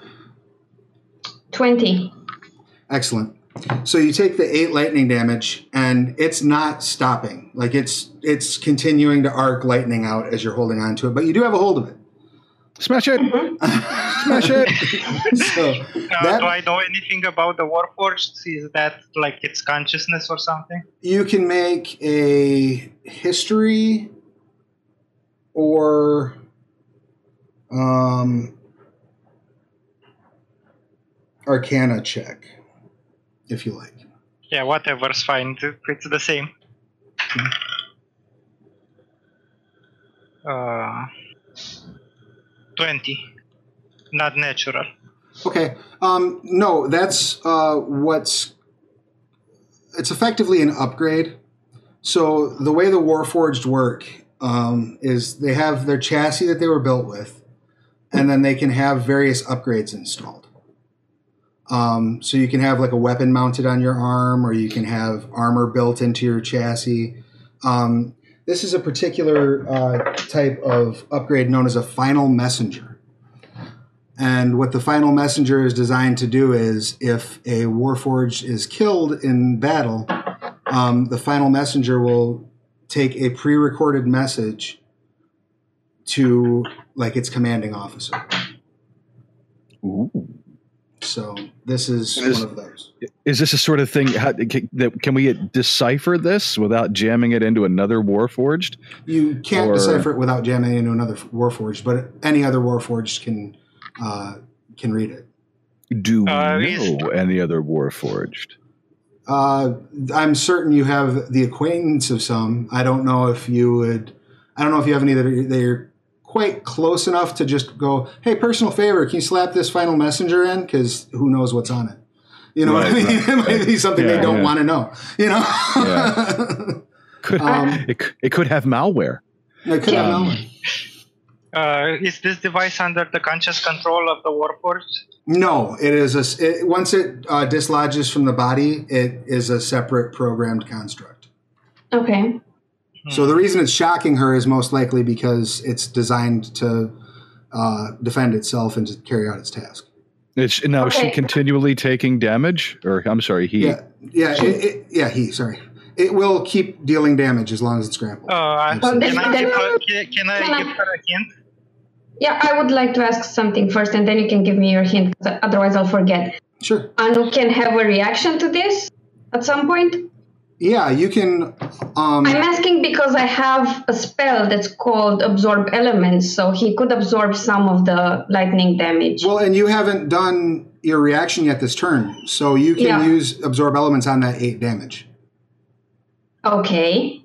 20. Excellent. So you take the eight lightning damage, and it's not stopping. Like it's it's continuing to arc lightning out as you're holding on to it, but you do have a hold of it. Smash it! Smash it! so Uh, that do I know anything about the Warforged? Is that like its consciousness or something? you can make a history or um, arcana check if you like. Yeah, whatever's fine. It's the same. Uh, 20. Not natural. Okay. Um, no, that's uh, what's. It's effectively an upgrade. So the way the Warforged work um, is they have their chassis that they were built with, and then they can have various upgrades installed. Um, so you can have like a weapon mounted on your arm, or you can have armor built into your chassis. Um, this is a particular uh, type of upgrade known as a final messenger. And what the final messenger is designed to do is if a warforged is killed in battle, um, the final messenger will take a pre recorded message to like its commanding officer. Ooh. So this is Is- one of those. Is this a sort of thing? How, can, that, can we decipher this without jamming it into another Warforged? You can't Or- decipher it without jamming it into another warforged, but any other warforged can uh, can read it. Do we Uh, is- know any other Warforged? Uh, I'm certain you have the acquaintance of some. I don't know if you would. I don't know if you have any that are they're quite close enough to just go, "Hey, personal favor, can you slap this final messenger in?" Because who knows what's on it. You know what I mean? right, it might be something Yeah, they don't yeah. want to know. You know. Yeah. Could Um, it, it could have malware? it could have Um, malware. Uh, is this device under the conscious control of the Warforged? No, it is a. s- It, once it uh, dislodges from the body, it is a separate programmed construct. Okay. So the reason it's shocking her is most likely because it's designed to uh, defend itself and to carry out its task. Is, now is she continually taking damage? Or I'm sorry, he. Yeah, yeah, it, it, yeah. He, sorry, it will keep dealing damage as long as it's grappled. Uh, Well, can, I give her, can, can I can give her a hint? Yeah, I would like to ask something first, and then you can give me your hint. Otherwise, I'll forget. Sure. Anu can have a reaction to this at some point. Yeah, you can. Um, I'm asking because I have a spell that's called Absorb Elements, so he could absorb some of the lightning damage. well, and you haven't done your reaction yet this turn, so you can Yeah. use absorb elements on that eight damage. okay.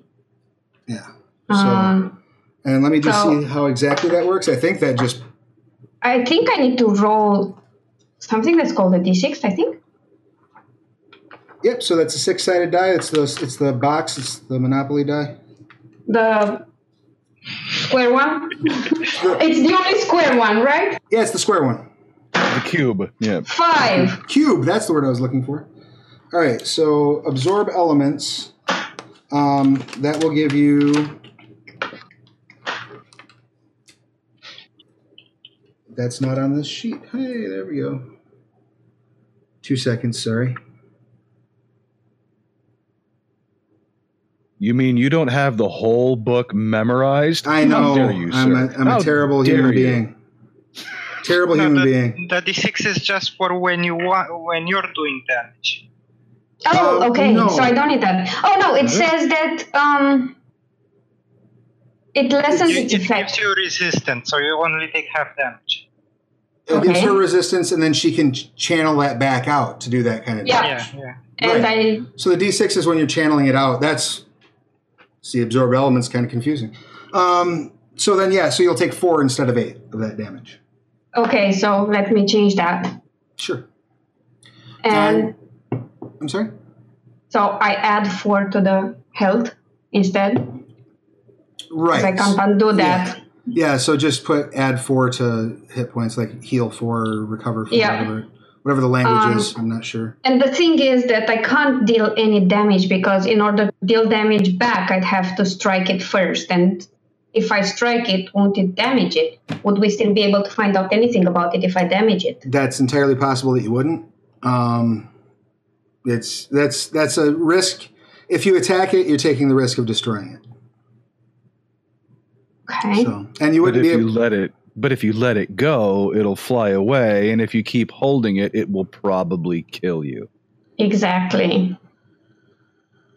Yeah. So, Um, and let me just so- see how exactly that works. I think that just I think I need to roll something that's called a d6, I think. Yep. So that's a six-sided die. It's the it's the box. It's the Monopoly die. The square one. it's the only square one, right? Yeah, it's the square one. The cube. Yeah. Five. Cube. That's the word I was looking for. All right. So absorb elements. Um, that will give you. That's not on this sheet. Hey, there we go. Two seconds. Sorry. You mean you don't have the whole book memorized? I How know. dare you, I'm a, sir. I'm How a terrible dare human you. being. Terrible No, human the, being. the d6 is just for when you want when you're doing damage. Oh, Uh, okay. no. So I don't need that. Oh no, it says that um it lessens You, its it effect. gives you resistance, so you only take half damage. It gives her resistance, and then she can channel that back out to do that kind of Yeah. damage. Yeah, yeah. And Right. I So the D6 is when you're channeling it out. That's see, absorb elements kind of confusing. Um, so then, yeah, so you'll take four instead of eight of that damage. okay, so let me change that. Sure. And I'm sorry. so I add four to the health instead. Right. I can't undo that. Yeah. Yeah, So just put add four to hit points, like heal four, recover four, Yeah. whatever, whatever the language Um, is. I'm not sure. And the thing is that I can't deal any damage because in order to deal damage back, I'd have to strike it first. And if I strike it, won't it damage it? Would we still be able to find out anything about it if I damage it? That's entirely possible that you wouldn't. Um, it's that's that's a risk. If you attack it, you're taking the risk of destroying it. Okay. So, and you wouldn't if be you able. let it, but if you let it go, it'll fly away, and if you keep holding it, it will probably kill you. Exactly.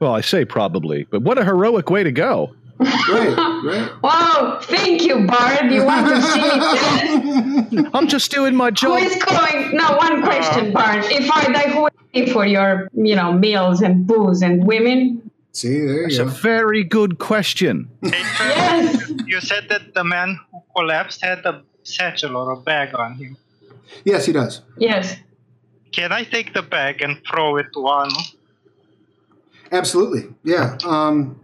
Well, I say probably, but what a heroic way to go! right, right. Wow, thank you, Bard. You want to see I'm just doing my who job. is going? No, one uh, question, Bard. If I die, who will pay for your, you know, meals and booze and women? See, there That's you a very good question. Yes. You said that the man who collapsed had a satchel or a bag on him. Yes, he does. Yes. Can I take the bag and throw it to Anu? Absolutely. Yeah. Um,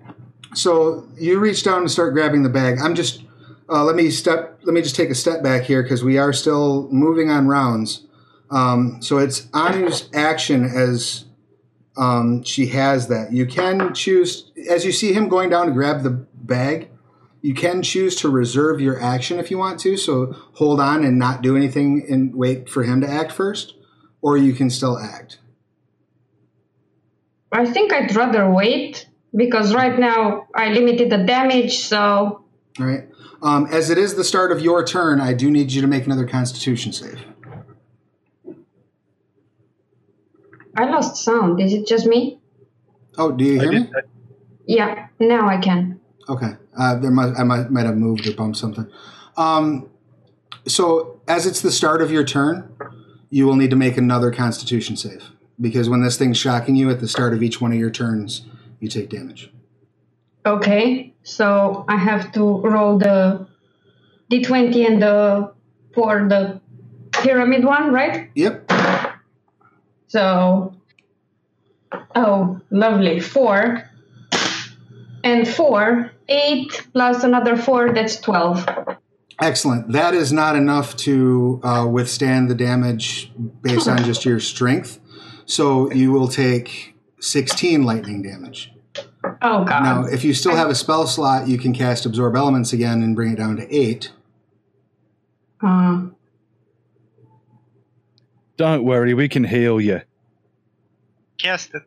so you reach down and start grabbing the bag. I'm just uh, let me step. Let me just take a step back here because we are still moving on rounds. Um, so it's Anu's action as um, she has that. You can choose as you see him going down to grab the bag. You can choose to reserve your action if you want to. So hold on and not do anything and wait for him to act first, or you can still act. I think I'd rather wait because right now I limited the damage, so All right. Um, as it is the start of your turn, I do need you to make another Constitution save. I lost sound. Is it just me? Oh, do you hear me? Yeah, now I can. Okay. Uh, there might, I might, might have moved or bumped something. Um, so, as it's the start of your turn, you will need to make another Constitution save because when this thing's shocking you at the start of each one of your turns, you take damage. Okay, so I have to roll the d20 and the for the pyramid one, right? Yep. So, oh, lovely. Four and four, eight plus another four, that's 12. Excellent. That is not enough to uh, withstand the damage based on just your strength. So you will take 16 lightning damage. Oh, God. Now, if you still have a spell slot, you can cast Absorb Elements again and bring it down to eight. Uh, Don't worry, we can heal you. Cast it.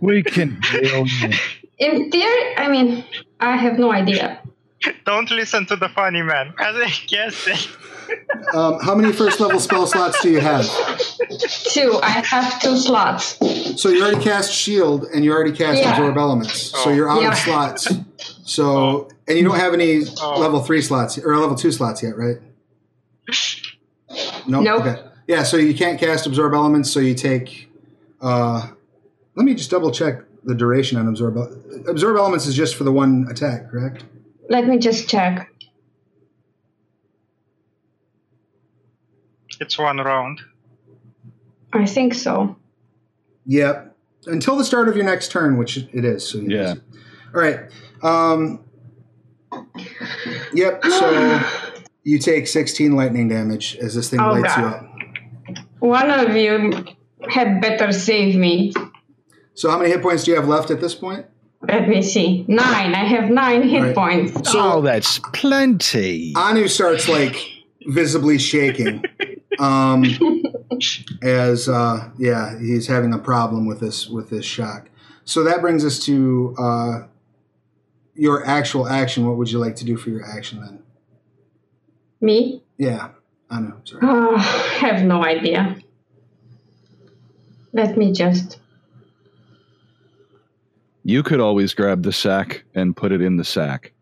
We can heal you. in theory, I mean, I have no idea. Don't listen to the funny man. As I cast it. Um, how many first level spell slots do you have? Two, I have two slots. So you already cast Shield and you already cast Yeah. Absorb Elements. So Oh. you're out Yeah. of slots. So, and you don't have any Oh. level three slots or level two slots yet, right? Nope. Nope. Okay. Yeah, so you can't cast Absorb Elements, so you take. Uh, let me just double check the duration on Absorb. Absorb Elements is just for the one attack, correct? Let me just check. It's one round. I think so. Yep. Until the start of your next turn, which it is. So Yeah. All right. Um, yep. So you take 16 lightning damage as this thing Oh, lights you God. up. One of you had better save me. So how many hit points do you have left at this point? Let me see. Nine. I have nine hit Right. points. oh, that's plenty. Anu starts like visibly shaking. Um, as uh, yeah, he's having a problem with this with this shock. So that brings us to uh, your actual action. What would you like to do for your action then? Me? Yeah, Anu. Sorry. Oh, I have no idea. Let me just. You could always grab the sack and put it in the sack.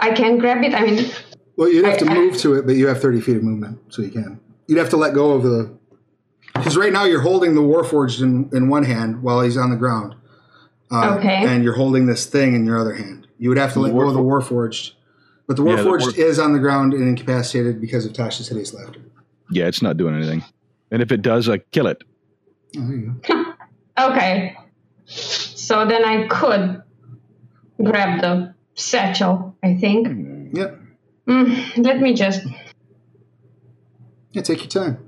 I can grab it. I mean, Well, you'd have to I- I- move to it, but you have 30 feet of movement, so you can. You'd have to let go of the. Because right now you're holding the Warforged in, in one hand while he's on the ground. Uh, Okay. And you're holding this thing in your other hand. You would have to let go of the Warforged. But the Yeah, the Warforged War- is on the ground and incapacitated because of Tasha's hideous laughter. Yeah, it's not doing anything. And if it does, I kill it. Oh, there you go. okay. So then I could grab the satchel, I think. Yep. Mm, let me just. Yeah, take your time.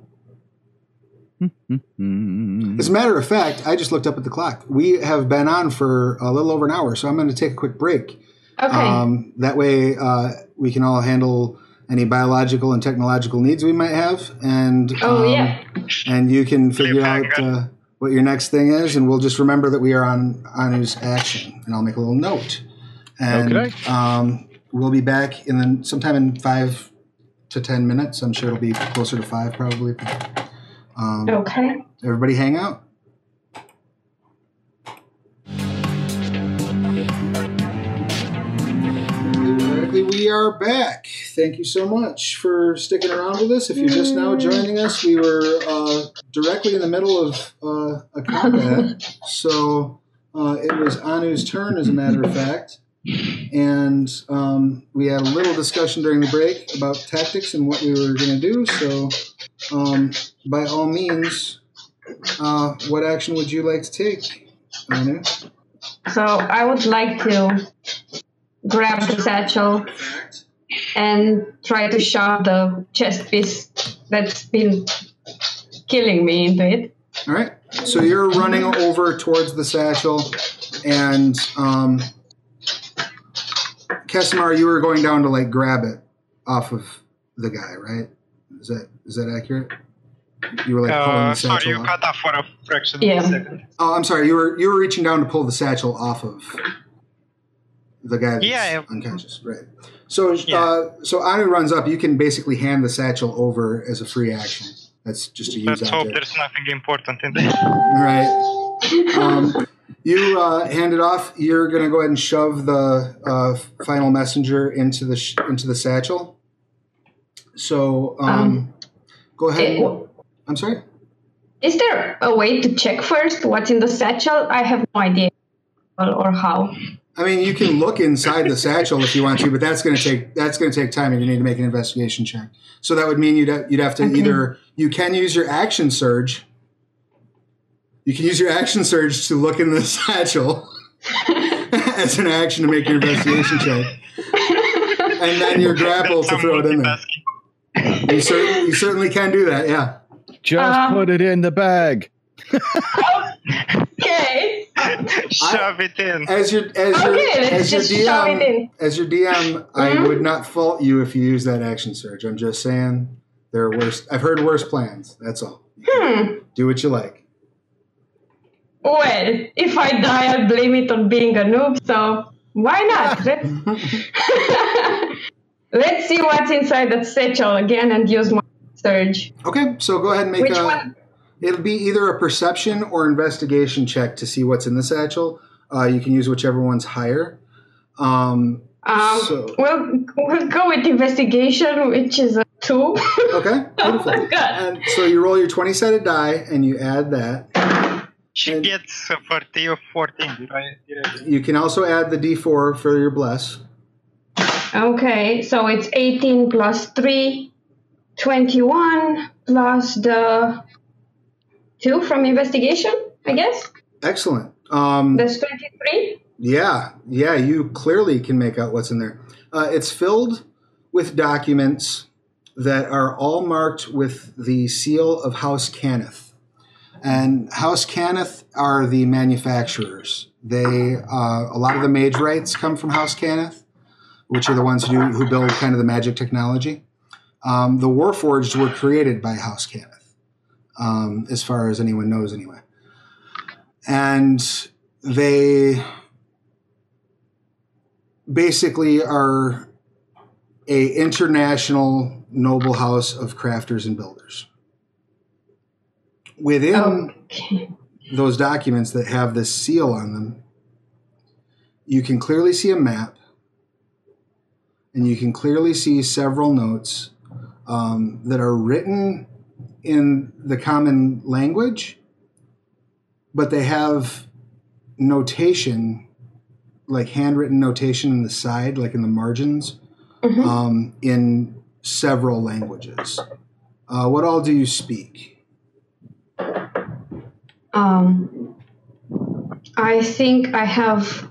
Mm. As a matter of fact, I just looked up at the clock. We have been on for a little over an hour, so I'm going to take a quick break. Okay. Um, that way, uh, we can all handle any biological and technological needs we might have, and oh, um, yeah. and you can figure out uh, what your next thing is, and we'll just remember that we are on Anu's action, and I'll make a little note. And Okay. um, we'll be back in the, sometime in five to ten minutes. I'm sure it'll be closer to five, probably. Um, Okay. Everybody, hang out. We are back. Thank you so much for sticking around with us. If you're just now joining us, we were uh, directly in the middle of uh, a combat. So uh, it was Anu's turn, as a matter of fact. And um, we had a little discussion during the break about tactics and what we were going to do. So, um, by all means, uh, what action would you like to take, Anu? So I would like to grab the satchel and try to shove the chest piece that's been killing me into it. All right. So you're running over towards the satchel, and um, Kesimar, you were going down to like grab it off of the guy, right? Is that is that accurate? You were like pulling Uh, the sorry, you off. cut off for a fraction Yeah. of a second. Oh, I'm sorry. You were you were reaching down to pull the satchel off of the guy that's Yeah. unconscious, right? So Yeah. uh, so Anu runs up. You can basically hand the satchel over as a free action. That's just a use Let's hope there's nothing important in there. Right. Um, you uh, hand it off. You're going to go ahead and shove the uh, final messenger into the sh- into the satchel. So um, Um, go ahead. It- I'm sorry. is there a way to check first what's in the satchel? I have no idea or or how. I mean, you can look inside the satchel if you want to, but that's going to take that's going to take time, and you need to make an investigation check. So that would mean you'd ha- you'd have to Okay. either you can use your action surge. You can use your action surge to look in the satchel as an action to make your investigation check, and then your grapple to throw it in there. You, cer- you certainly can do that. Yeah. Just Um, put it in the bag. Okay. Shove it in. As your as your Okay, let's as your just shove it in. DM as your DM, I Mhm. would not fault you if you use that action surge. I'm just saying there are worse. I've heard worse plans. That's all. Hmm. Do what you like. Well, if I die, I'll blame it on being a noob. So why not? Let's, let's see what's inside that satchel again and use my surge. Okay, so go ahead and make Which a. one? It'll be either a perception or investigation check to see what's in the satchel. Uh, you can use whichever one's higher. Um, Um, So- we'll, we'll go with investigation, which is a two. okay, oh beautiful. my god. And so you roll your twenty sided die and you add that. She And- gets a 40 or 14. You can also add the d4 for your bless. Okay, so it's 18 plus 3, 21 plus the 2 from investigation, I guess. Excellent. Um, That's 23. Yeah, yeah, you clearly can make out what's in there. Uh, it's filled with documents that are all marked with the seal of House Cannith. And House Cannith are the manufacturers. They uh, a lot of the magewrights come from House Cannith, which are the ones who who build kind of the magic technology. Um, the Warforged were created by House Cannith, um, as far as anyone knows, anyway. And they basically are a international noble house of crafters and builders. Within Okay. those documents that have this seal on them you can clearly see a map, and you can clearly see several notes um, that are written in the common language, but they have notation, like handwritten notation in the side, like in the margins, Mhm. um, in several languages. Uh, what all do you speak? Um, I think I have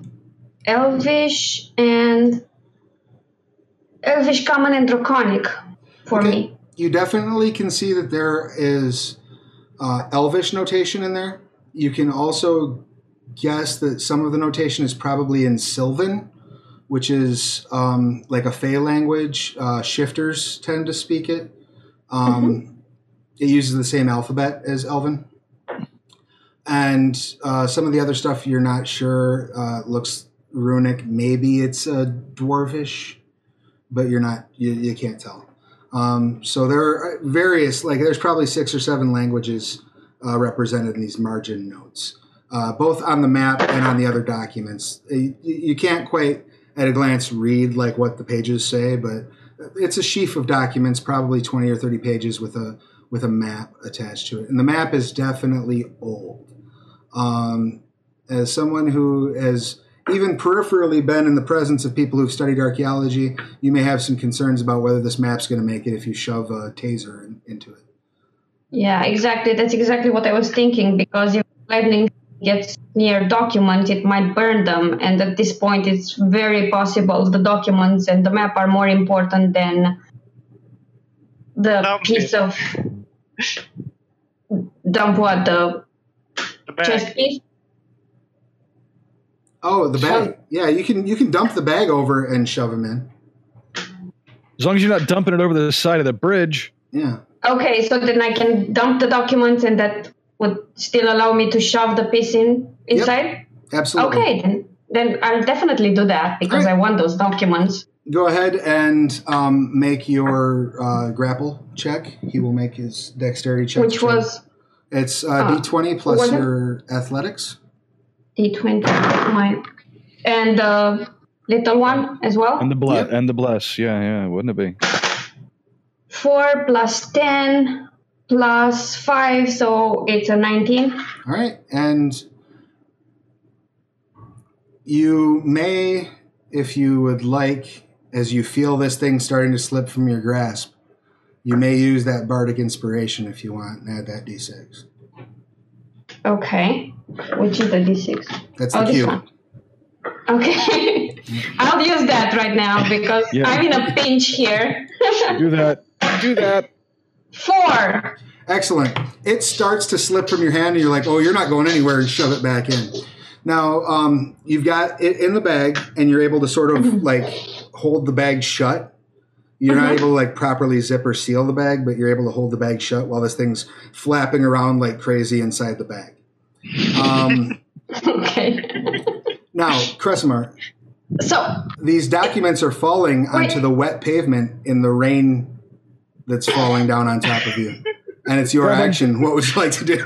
Elvish and Elvish Common and Draconic for Okay. me. You definitely can see that there is uh, Elvish notation in there. You can also guess that some of the notation is probably in Sylvan, which is um, like a Fey language. Uh, shifters tend to speak it. Um, It uses the same alphabet as Elven. And uh, some of the other stuff you're not sure uh, looks runic. Maybe it's a dwarvish, but you're not. You, you can't tell. Um, so there are various, like there's probably six or seven languages uh, represented in these margin notes, uh, both on the map and on the other documents. You, you can't quite at a glance read like what the pages say, but it's a sheaf of documents, probably 20 or 30 pages with a with a map attached to it. And the map is definitely old. Um, as someone who has even peripherally been in the presence of people who've studied archaeology, you may have some concerns about whether this map's going to make it if you shove a taser in, into it. Yeah, exactly. That's exactly what I was thinking because if lightning gets near documents, it might burn them. And at this point, it's very possible the documents and the map are more important than the Dump piece it. of dump what the The chest piece. Oh, the bag. Yeah, you can you can dump the bag over and shove them in. As long as you're not dumping it over the side of the bridge. Yeah. Okay, so then I can dump the documents, and that would still allow me to shove the piece in inside. Absolutely. Okay, then then I'll definitely do that because I want those documents. Go ahead and um, make your uh, grapple check. He will make his dexterity check. Which was it's uh, uh, d20 plus was it? your athletics. D20. My and the little one as well. And the bless. Yep. And the bless. Yeah, yeah. Wouldn't it be? Four plus ten plus five, so it's a nineteen. All right, and you may, if you would like, as you feel this thing starting to slip from your grasp, you may use that bardic inspiration if you want and add that d6. Okay, which is the D6. That's the Oh, this cue. Okay, I'll use that right now because Yeah. I'm in a pinch here. Do that. Do that. Four. Excellent. It starts to slip from your hand, and you're like, "Oh, you're not going anywhere," and shove it back in. Now, um, you've got it in the bag, and you're able to sort of like hold the bag shut. You're not Mhm. able to like properly zip or seal the bag, but you're able to hold the bag shut while this thing's flapping around like crazy inside the bag. Um, Okay. now, Kresimar, So these documents are falling Wait. onto the wet pavement in the rain that's falling down on top of you. And it's your Brevin. action. What would you like to do?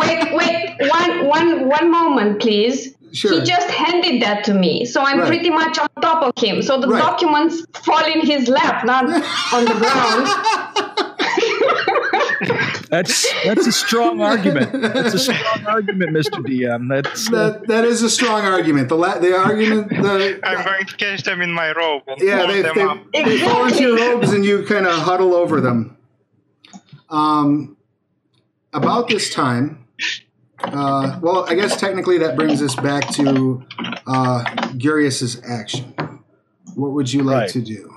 wait, wait, one, one, one moment, please. Sure. He just handed that to me, so I'm Right. pretty much on top of him. So the Right. documents fall in his lap, not on the ground. That's that's a strong argument. That's a strong argument, Mr. DM. That's uh, that, that is a strong argument. The la- the argument the I'm going to catch them in my robe and yeah hold they them they, up. they fall into your robes and you kind of huddle over them. Um, about this time, uh, well, I guess technically that brings us back to uh, Gurius's action. What would you like Right. to do?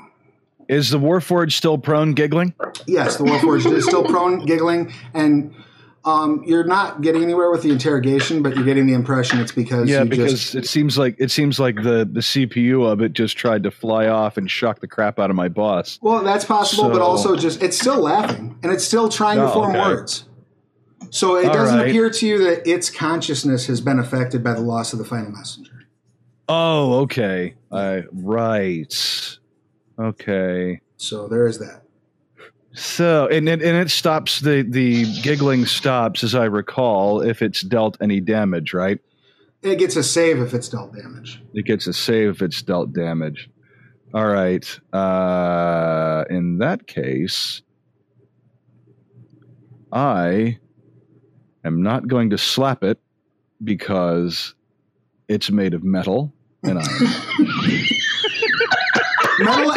Is the Warforged still prone giggling? Yes, the Warforged is still prone giggling, and um, you're not getting anywhere with the interrogation, but you're getting the impression it's because Yeah, because just it seems like it seems like the the CPU of it just tried to fly off and shock the crap out of my boss. Well, that's possible, but also just it's still laughing and it's still trying to Oh, form okay. words. So it All doesn't right. appear to you that its consciousness has been affected by the loss of the final messenger. Oh, okay. I right. Okay. So there is that. So and it, and it stops the the giggling stops as I recall if it's dealt any damage, right? It gets a save if it's dealt damage. It gets a save if it's dealt damage. All right. Uh, in that case, I am not going to slap it because it's made of metal and iron. Metal,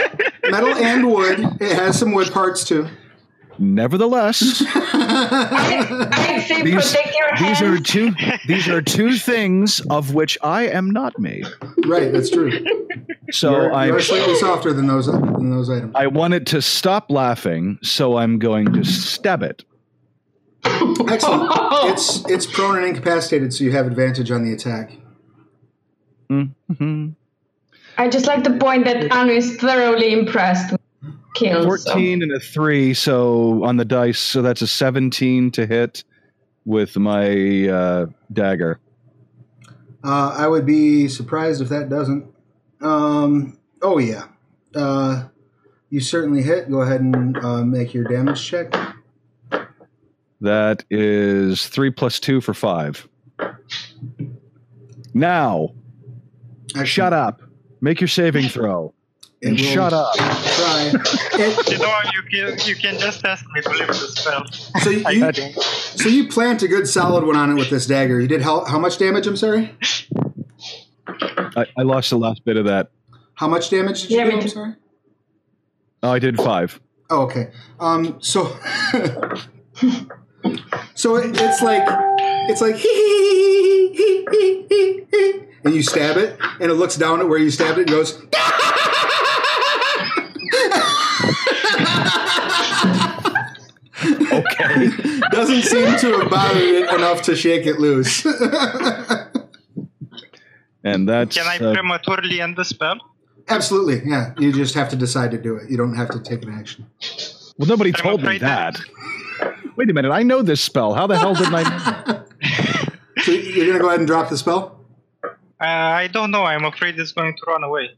metal and wood. It has some wood parts too. Nevertheless, I say these, protect your these are two these are two things of which I am not made. right, that's true. So you're, I'm you're slightly softer than those than those items. I want it to stop laughing, so I'm going to stab it. Excellent. It's it's prone and incapacitated, so you have advantage on the attack. Mhm. I just like the point that Anu is thoroughly impressed with kills. so- 14 and a 3 so on the dice so that's a 17 to hit with my uh, dagger Uh, I would be surprised if that doesn't. Um, oh yeah, uh, you certainly hit. Go ahead and uh, make your damage check. that is 3 plus 2 for 5 now shut up make your saving throw It and will shut up Try. It, You know, you can you can just ask me to leave the spell. so you, I you think. so you plant a good solid one on it with this dagger. You did how, how much damage? I'm sorry. I, I lost the last bit of that How much damage did you Yeah, do? I'm sorry. oh i did 5 Oh, okay. Um, so, so it, it's like, it's like, and you stab it, and it looks down at where you stabbed it and goes. okay Doesn't seem to have bothered it enough to shake it loose. and that's Can I uh, prematurely end the spell? Absolutely, yeah. You just have to decide to do it. You don't have to take an action. well nobody I'm told me afraid that wait a minute i know this spell how the hell did i So you're gonna go ahead and drop the spell. Uh, I don't know. I'm afraid it's going to run away.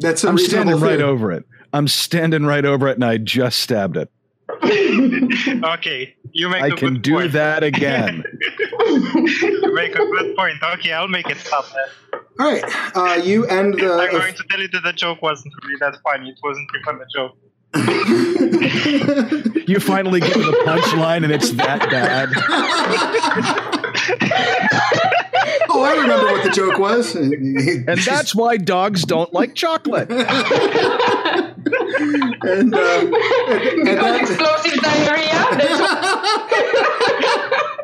That's a i'm reasonable standing right over it i'm standing right over it and i just stabbed it okay, you make I a can good do point. that again. you make a good point. Okay, I'll make it stop that. All right, uh, you end the. I'm going to tell you that the joke wasn't really that funny. It wasn't even a joke. you finally get to the punchline and it's that bad. Oh, I remember what the joke was. And that's why dogs don't like chocolate. and, um, and, and explosive diarrhea.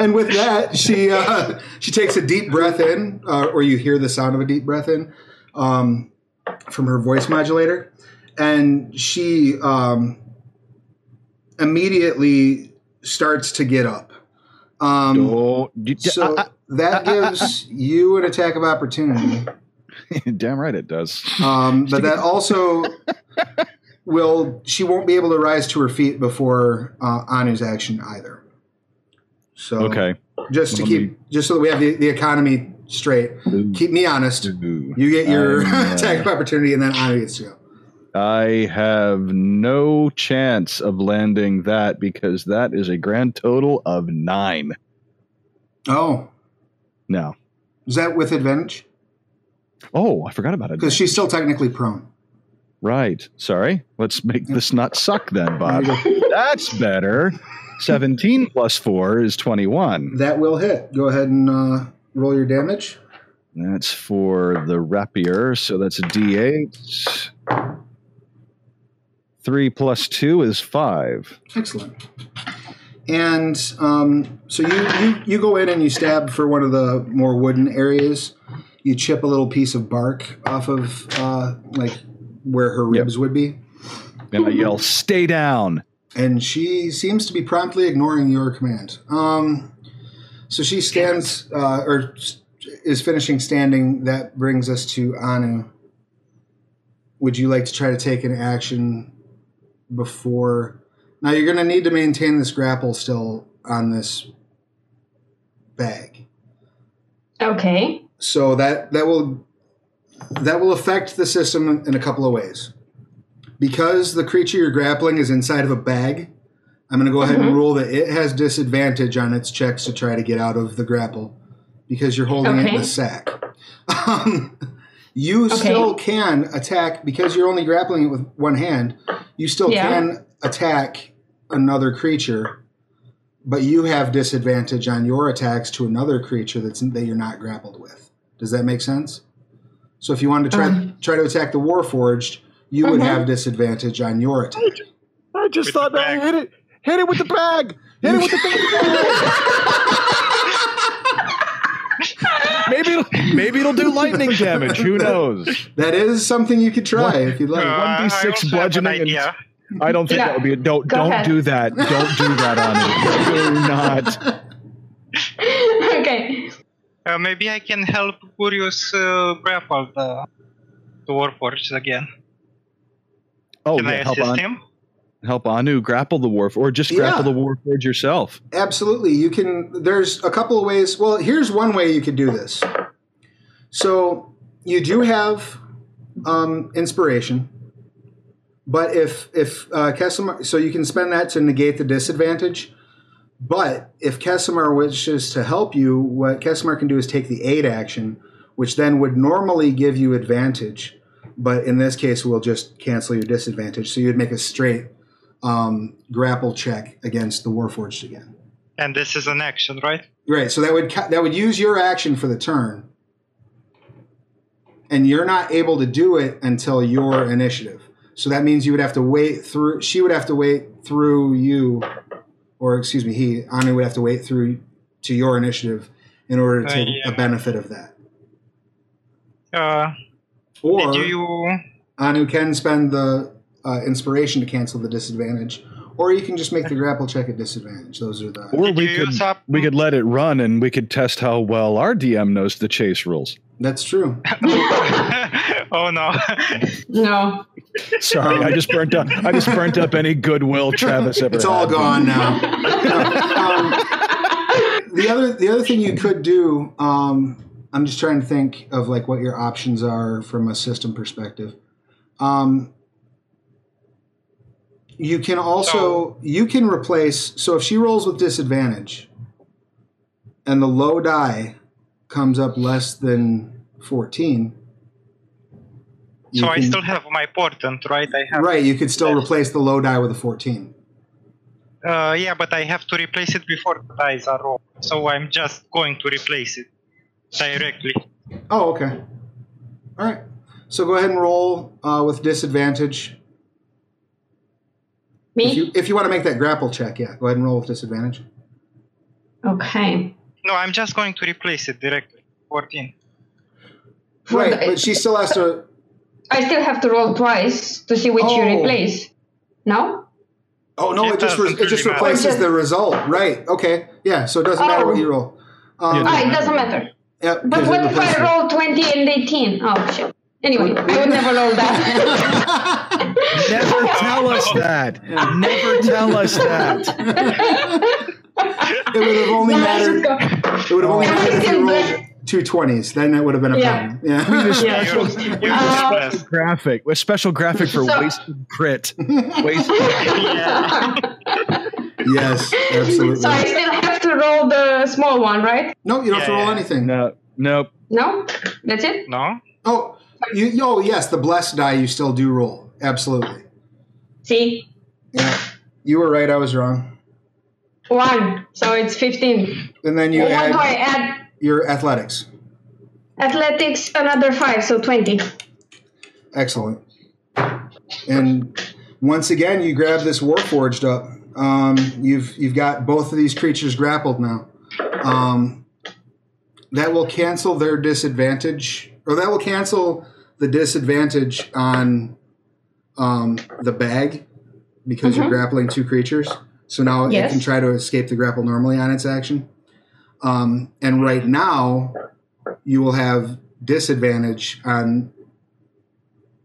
And with that, she uh, she takes a deep breath in, uh, or you hear the sound of a deep breath in um, from her voice modulator, and she um, immediately starts to get up. Um, Oh, so I- that gives you an attack of opportunity. Damn right it does. Um, but that also will she won't be able to rise to her feet before uh, Anu's action either. So Okay. just to Let keep me- just so that we have the, the economy straight. Keep me honest. Ooh. You get your uh, attack of opportunity, and then Anu gets to go. I have no chance of landing that because that is a grand total of nine. Oh, No. is that with advantage? Oh, I forgot about it. Because she's still technically prone. Right. Sorry. Let's make this not suck then, Bob. That's better. 17 plus 4 is 21. That will hit. Go ahead and uh, roll your damage. That's for the rapier, so that's a d8. 3 plus 2 is 5. Excellent. And um, so you, you you go in and you stab for one of the more wooden areas. You chip a little piece of bark off of uh, like where her Yep. ribs would be, And I yell, Stay down. and she seems to be promptly ignoring your command. Um, so she stands uh, or is finishing standing. That brings us to Anu. Would you like to try to take an action before? Now you're going to need to maintain this grapple still on this bag. okay. So that that will that will affect the system in a couple of ways. Because the creature you're grappling is inside of a bag, I'm going to go ahead and Mhm. rule that it has disadvantage on its checks to try to get out of the grapple because you're holding it in Okay. the sack. Um, you Okay. still can attack because you're only grappling it with one hand. You still Yeah. can attack another creature, but you have disadvantage on your attacks to another creature that's that you're not grappled with. Does that make sense? So if you wanted to try Um. try to attack the Warforged, you would Mhm. have disadvantage on your attack. I just With thought that bag. hit it. Hit it with the bag. Hit it with the bag. maybe it'll, maybe it'll do lightning damage. Who knows? That is something you could try if you'd like. Uh, 1d6 also an bludgeoning and- idea. I don't think Yeah. that would be. Don't Go don't ahead. do that. Don't do that on me. Do not. okay. Uh, maybe I can help Gurius uh, grapple the, the Warforged again. Oh, Can I help assist on, him? help Anu grapple the warf, or just grapple Yeah. the warforge yourself. Absolutely. You can there's a couple of ways. Well, here's one way you could do this. So, you do have um, inspiration. But if if uh, so you can spend that to negate the disadvantage. But if Kesimar wishes to help you, what Kesimar can do is take the aid action, which then would normally give you advantage, but in this case will just cancel your disadvantage. So you'd make a straight um, grapple check against the Warforged again. And this is an action, right? Right. So that would that would use your action for the turn, and you're not able to do it until your initiative. So that means you would have to wait through. She would have to wait through you, or excuse me, he Anu would have to wait through to your initiative in order to Uh, take yeah. a benefit of that. Uh, Or did you? Anu can spend the uh, inspiration to cancel the disadvantage, or you can just make the grapple check at disadvantage. Those are the. Or we could use up- we could let it run, and we could test how well our DM knows the chase rules. That's true. oh no! No. Sorry, I just burnt up. I just burnt up any goodwill Travis ever. It's all had. gone now. um, the other the other thing you could do, um, I'm just trying to think of like what your options are from a system perspective. Um, you can also you can replace. So if she rolls with disadvantage, and the low die comes up less than 14. You so I still have my portent, right? I have. right. You could still replace the low die with a 14. Uh, yeah, but I have to replace it before the dice are rolled. So I'm just going to replace it directly. Oh, okay. All right. So go ahead and roll uh, with disadvantage. Me? If you if you want to make that grapple check, yeah, go ahead and roll with disadvantage. okay. No, I'm just going to replace it directly. 14. Right, but she still has to. I still have to roll twice to see which you Oh. replace. No? Oh no, It it just re- it just really matter. replaces the result. Right. Okay. Yeah. So it doesn't matter what Oh. you roll. Um, Yeah. Ah, it doesn't matter. yep, But 'cause what if I roll 20 and 18? Oh, shit. Anyway, I would never roll that. Never tell us that. Never tell us that. It would have only Let's mattered. It would have only mattered if you rolled bet? Two twenties. Then that would have been a Yeah. problem. Yeah. Just- Yeah. Special- You're Uh, the best. graphic, a special graphic for So- wasted crit. Wasted. Yeah. yes. Absolutely. So I still have to roll the small one, right? No, you don't have to roll yeah. anything. No, nope. No? That's it? No? Oh, you. Oh, yes. The blessed die you still do roll. Absolutely. See? Yeah. You were right. I was wrong. One. So it's 15. And then you what add do I add? Your athletics. Athletics, another 5, so 20. Excellent. And once again, you grab this Warforged up. Um, you've you've got both of these creatures grappled now. Um, that will cancel their disadvantage, or that will cancel the disadvantage on um, the bag because you're Mhm. grappling two creatures. So now Yes. it can try to escape the grapple normally on its action. Um, and right now, you will have disadvantage on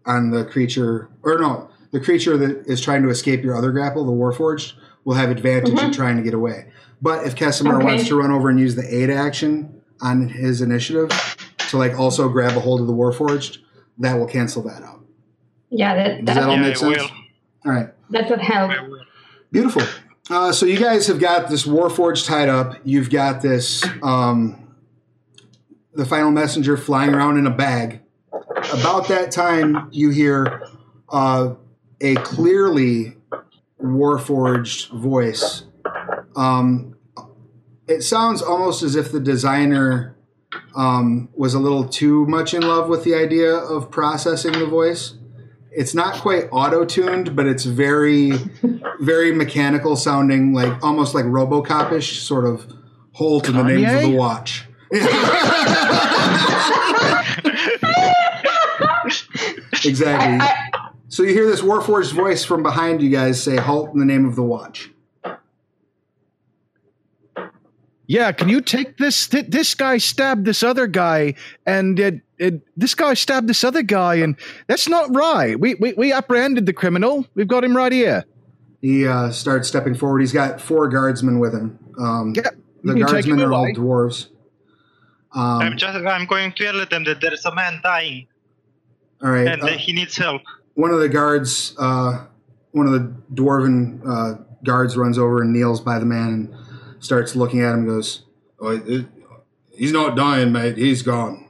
on the creature, or no, the creature that is trying to escape your other grapple, the Warforged, will have advantage in Mhm. trying to get away. But if Kesimar Okay. wants to run over and use the aid action on his initiative to like also grab a hold of the Warforged, that will cancel that out. Yeah, that, Does that that, all Yeah, make sense? will. All right. that would help. Beautiful. Uh, so you guys have got this Warforged tied up. You've got this um, the final messenger flying around in a bag. About that time, you hear uh, a clearly warforged voice. Um, it sounds almost as if the designer um, was a little too much in love with the idea of processing the voice. It's not quite auto tuned, but it's very, very mechanical sounding, like almost like Robocop ish, sort of hold to the names of the watch. exactly. I, I, So you hear this Warforged voice from behind you guys say, "Halt!" in the name of the watch. Yeah, can you take this? Th- this guy stabbed this other guy, and it, it, this guy stabbed this other guy, and that's not right. We, we we apprehended the criminal. We've got him right here. He uh, starts stepping forward. He's got four guardsmen with him. Um, Yeah, the you can take guardsmen are all away. dwarves. I'm Um, just I'm going to yell at them that there's a man dying all right. and uh, uh, he needs help. one of the guards, uh, one of the dwarven uh, guards, runs over and kneels by the man and starts looking at him. and Goes, oh, it, "He's not dying, mate. He's gone,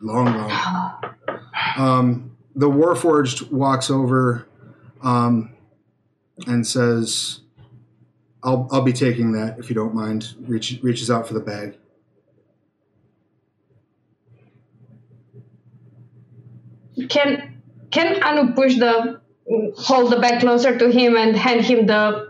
long gone." Um, the Warforged walks over um, and says, "I'll I'll be taking that if you don't mind." Reach, reaches out for the bag. can can Anu push the hold the bag closer to him and hand him the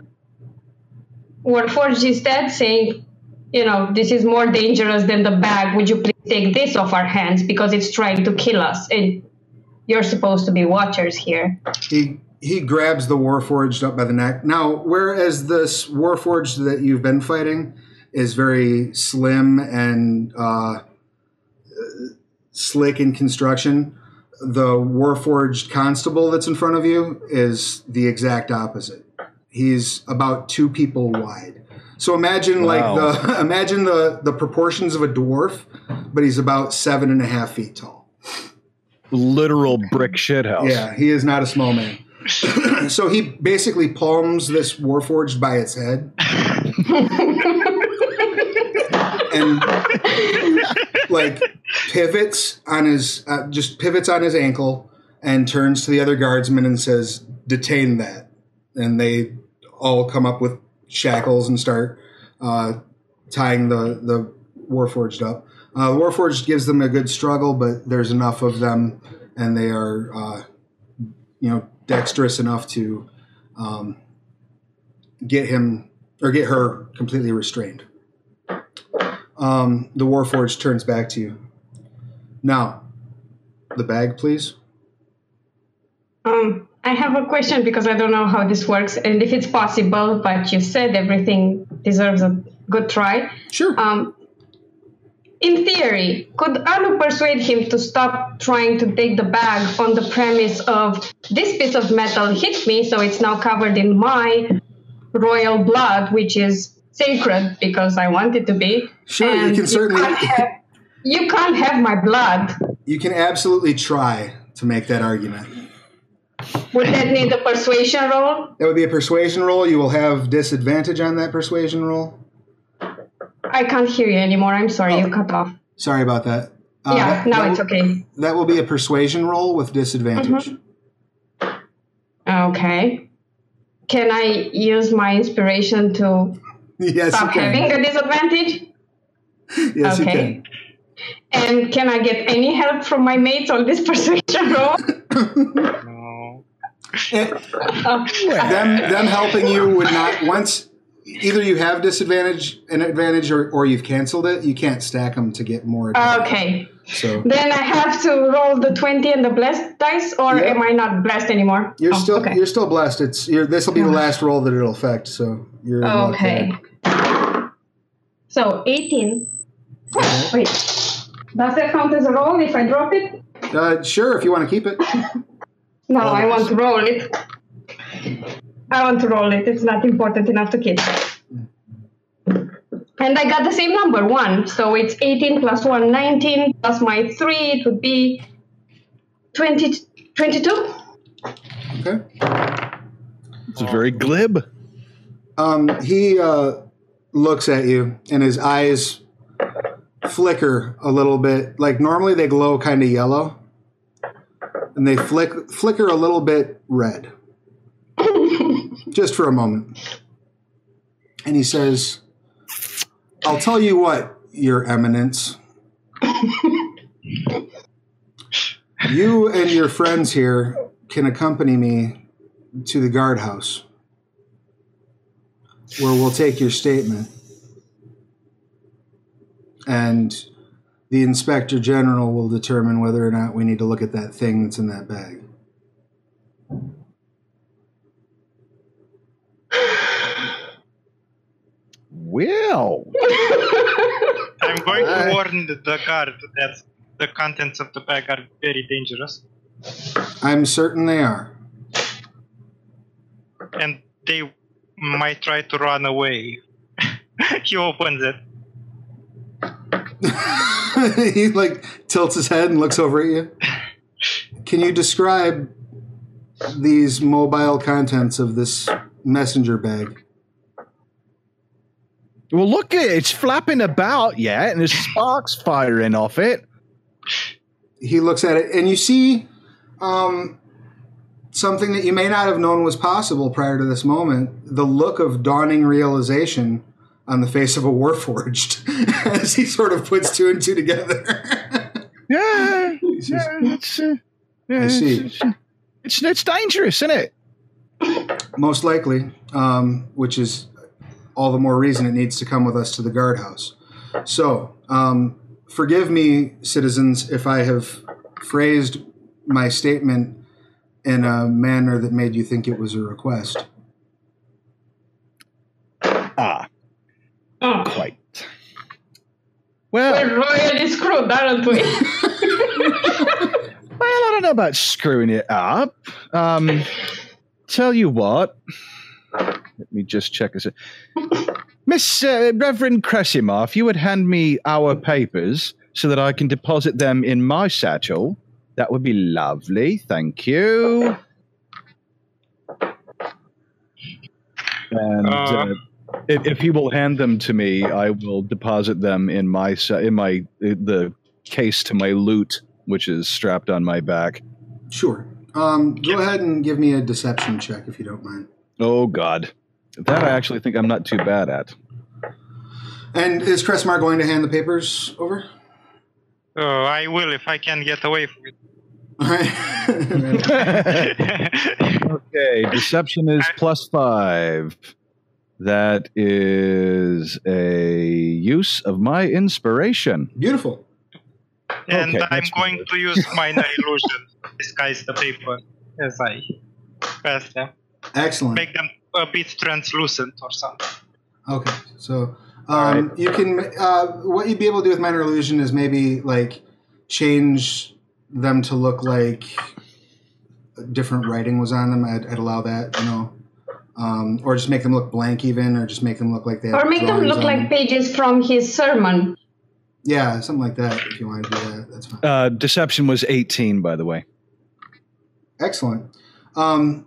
Warforged instead, saying, you know, this is more dangerous than the bag. Would you please take this off our hands because it's trying to kill us and you're supposed to be watchers here. He he grabs the Warforged up by the neck. Now, whereas this Warforged that you've been fighting is very slim and uh, slick in construction, the Warforged constable that's in front of you is the exact opposite. He's about two people wide. So imagine Wow. like the imagine the the proportions of a dwarf, but he's about seven and a half feet tall. Literal brick shithouse. Yeah, he is not a small man. so he basically palms this Warforged by its head. and like pivots on his uh, just pivots on his ankle and turns to the other guardsmen and says detain that and they all come up with shackles and start uh, tying the the warforged up uh, warforged gives them a good struggle but there's enough of them and they are uh, you know dexterous enough to um, get him or get her completely restrained um, the Warforged turns back to you. Now, the bag, please. Um, I have a question because I don't know how this works and if it's possible, but you said everything deserves a good try. Sure. Um, in theory, could Anu persuade him to stop trying to take the bag on the premise of this piece of metal hit me, so it's now covered in my royal blood, which is sacred because I want it to be. Sure, you can certainly- can't have, you can't have my blood. you can absolutely try to make that argument. Would that need a persuasion roll? That would be a persuasion roll. You will have disadvantage on that persuasion roll. I can't hear you anymore. I'm sorry, you cut off. Sorry about that. Uh, yeah, that- now that it's will- okay. That will be a persuasion roll with disadvantage. Okay. Can I use my inspiration to Yes, stop having a disadvantage? Yes, okay. And can I get any help from my mates on this persuasion roll? Oh, them them helping you would not once either you have disadvantage an advantage or, or you've canceled it you can't stack them to get more advantage. okay. so Then I have to roll the 20 and the blessed dice, or Yeah. am I not blessed anymore? you're Oh, still okay. you're still blessed it's you're, this will be the last roll that it'll affect so you're Okay. So 18. Wait. Does that count as a roll if I drop it? uh, sure if you want to keep it No, I want to roll it. I want to roll it. It's not important enough to keep. And I got the same number, 1. So it's 18 plus 1, 19, plus my 3, it would be 20, 22? okay It's very glib. um he uh looks at you and his eyes flicker a little bit. Like normally they glow kind of yellow, and they flick flicker a little bit red, just for a moment. And he says, "I'll tell you what, Your Eminence." You and your friends here can accompany me to the guardhouse, where we'll take your statement. And the inspector general will determine whether or not we need to look at that thing that's in that bag. Well, I'm going to warn the the guard that the contents of the bag are very dangerous, I'm certain they are. and they might try to run away. he opens it. he like tilts his head and looks over at you. Can you describe these mobile contents of this messenger bag? well, look at it. It's flapping about, yeah, and there's sparks firing off it. he looks at it and you see um, something that you may not have known was possible prior to this moment the look of dawning realization on the face of a warforged as he sort of puts two and two together Yeah, He yeah, it's, uh, yeah, I see. It's, it's, it's dangerous, isn't it? most likely um, which is all the more reason it needs to come with us to the guardhouse so um, forgive me citizens if i have phrased my statement in a manner that made you think it was a request Ah, Oh, quite. Well, we're royally screwed, aren't we? Well, I don't know about screwing it up. Um, tell you what. Let me just check this. Miss uh, Reverend Cressimar, if you would hand me our papers so that I can deposit them in my satchel, that would be lovely. Thank you. And Uh. If, if you will hand them to me, I will deposit them in my in my the case to my loot, which is strapped on my back. Sure. Um, go ahead and give me a deception check if you don't mind. Oh God, that I actually think I'm not too bad at. And is Cressmar going to hand the papers over? Uh, I will if I can get away from it. All right. okay, deception is plus five. That is a use of my inspiration. Beautiful. and Okay, I'm going good. to use minor illusion disguise the paper as I pass them. Excellent. Make them a bit translucent or something. Okay, so um, you can uh, what you'd be able to do with minor illusion is maybe like change them to look like different writing was on them. I'd, I'd allow that, you know, um, or just make them look blank, even, or just make them look like they. have or make them look on like pages from his sermon. Yeah, something like that. If you want to do that, that's fine. Uh, deception was 18, by the way. Excellent. Um,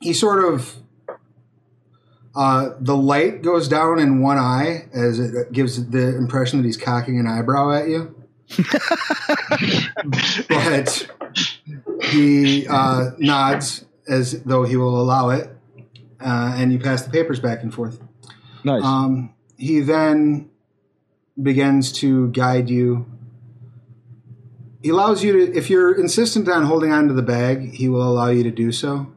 he sort of uh, the light goes down in one eye as it gives the impression that he's cocking an eyebrow at you. but he uh, nods as though he will allow it, uh, and you pass the papers back and forth. Nice. Um, he then begins to guide you. He allows you to, if you're insistent on holding on to the bag, he will allow you to do so.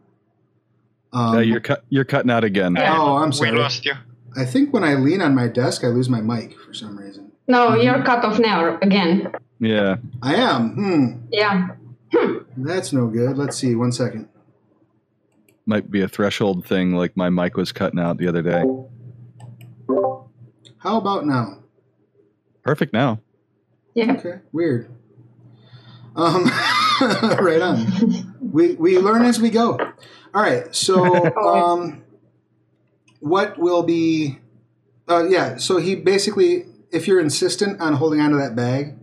Um, Uh, you're cut. You're cutting out again. Yeah. oh, I'm sorry. We sorry. lost you. I think when I lean on my desk, I lose my mic for some reason. No, you're cut off now again. Yeah. I am. Hmm. Yeah. Hmm. That's no good. Let's see. One second. Might be a threshold thing, like my mic was cutting out the other day. How about now? Perfect now. Yeah. Okay. Weird. Um, right on. We we learn as we go. All right. So um, what will be? Uh, yeah. So he basically, if you're insistent on holding onto that bag,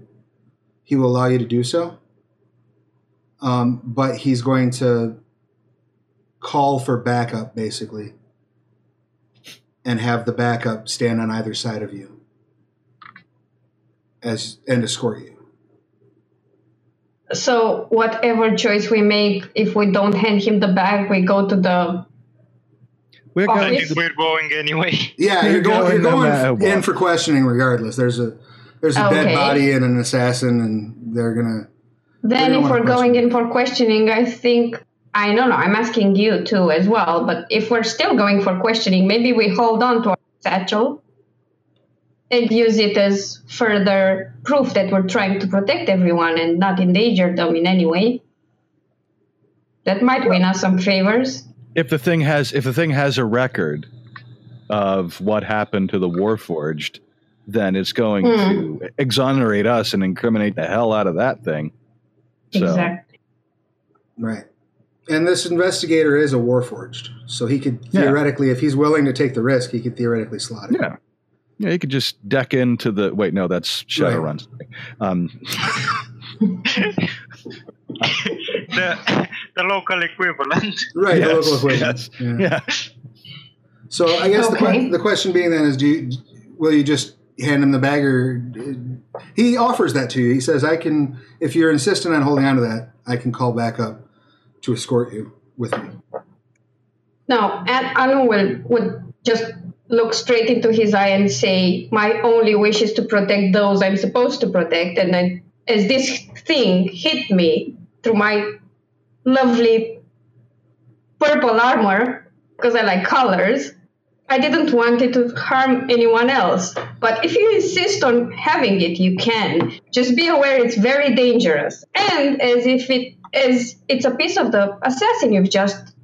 he will allow you to do so. Um, but he's going to call for backup, basically, and have the backup stand on either side of you. as and escort you. So whatever choice we make, if we don't hand him the bag, we go to the. We're going it's- we're going anyway. Yeah, You're you're going, you're going no going matter what. in for questioning regardless. There's a there's a dead body and an assassin, and they're gonna. Then, don't if wanna we're going in for questioning, I think I don't know. I'm asking you too as well. But if we're still going for questioning, maybe we hold on to our satchel and use it as further proof that we're trying to protect everyone and not endanger them in any way. That might win us some favors. if the thing has if the thing has a record of what happened to the Warforged, then it's going Hmm. to exonerate us and incriminate the hell out of that thing. So, Exactly. Right. And this investigator is a warforged, so he could Yeah. theoretically, if he's willing to take the risk, he could theoretically slot it. Yeah. Yeah, you could just deck into the. Wait, no, that's Shadowrun. Um, the the local equivalent. Right. the local equivalent. yes, Yeah. yeah. So I guess the, Okay. que- the question being then is, do you, will you just hand him the bag, or he offers that to you? He says, "I can, if you're insistent on holding on to that, I can call back up to escort you with me." Now, and Anu will would just look straight into his eye and say, "My only wish is to protect those I'm supposed to protect." And then, as this thing hit me through my lovely purple armor, because I like colors, I didn't want it to harm anyone else. But if you insist on having it, you can. Just be aware it's very dangerous. And as if it as it's a piece of the assassin you've just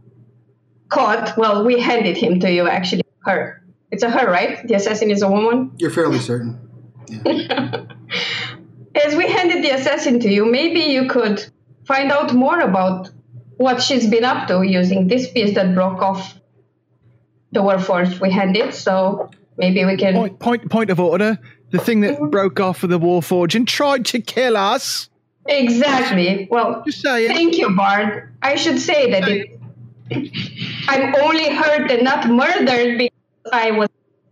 caught. Well, we handed him to you, actually. Her. It's a her, right? The assassin is a woman. You're fairly certain. As we handed the assassin to you, maybe you could find out more about what she's been up to using this piece that broke off the Warforged we handed. So maybe we can. Point, point, point of order. The thing that mm-hmm. broke off of the Warforge and tried to kill us. Exactly. Well, thank you, Bard. I should say that it, I'm only hurt and not murdered because I was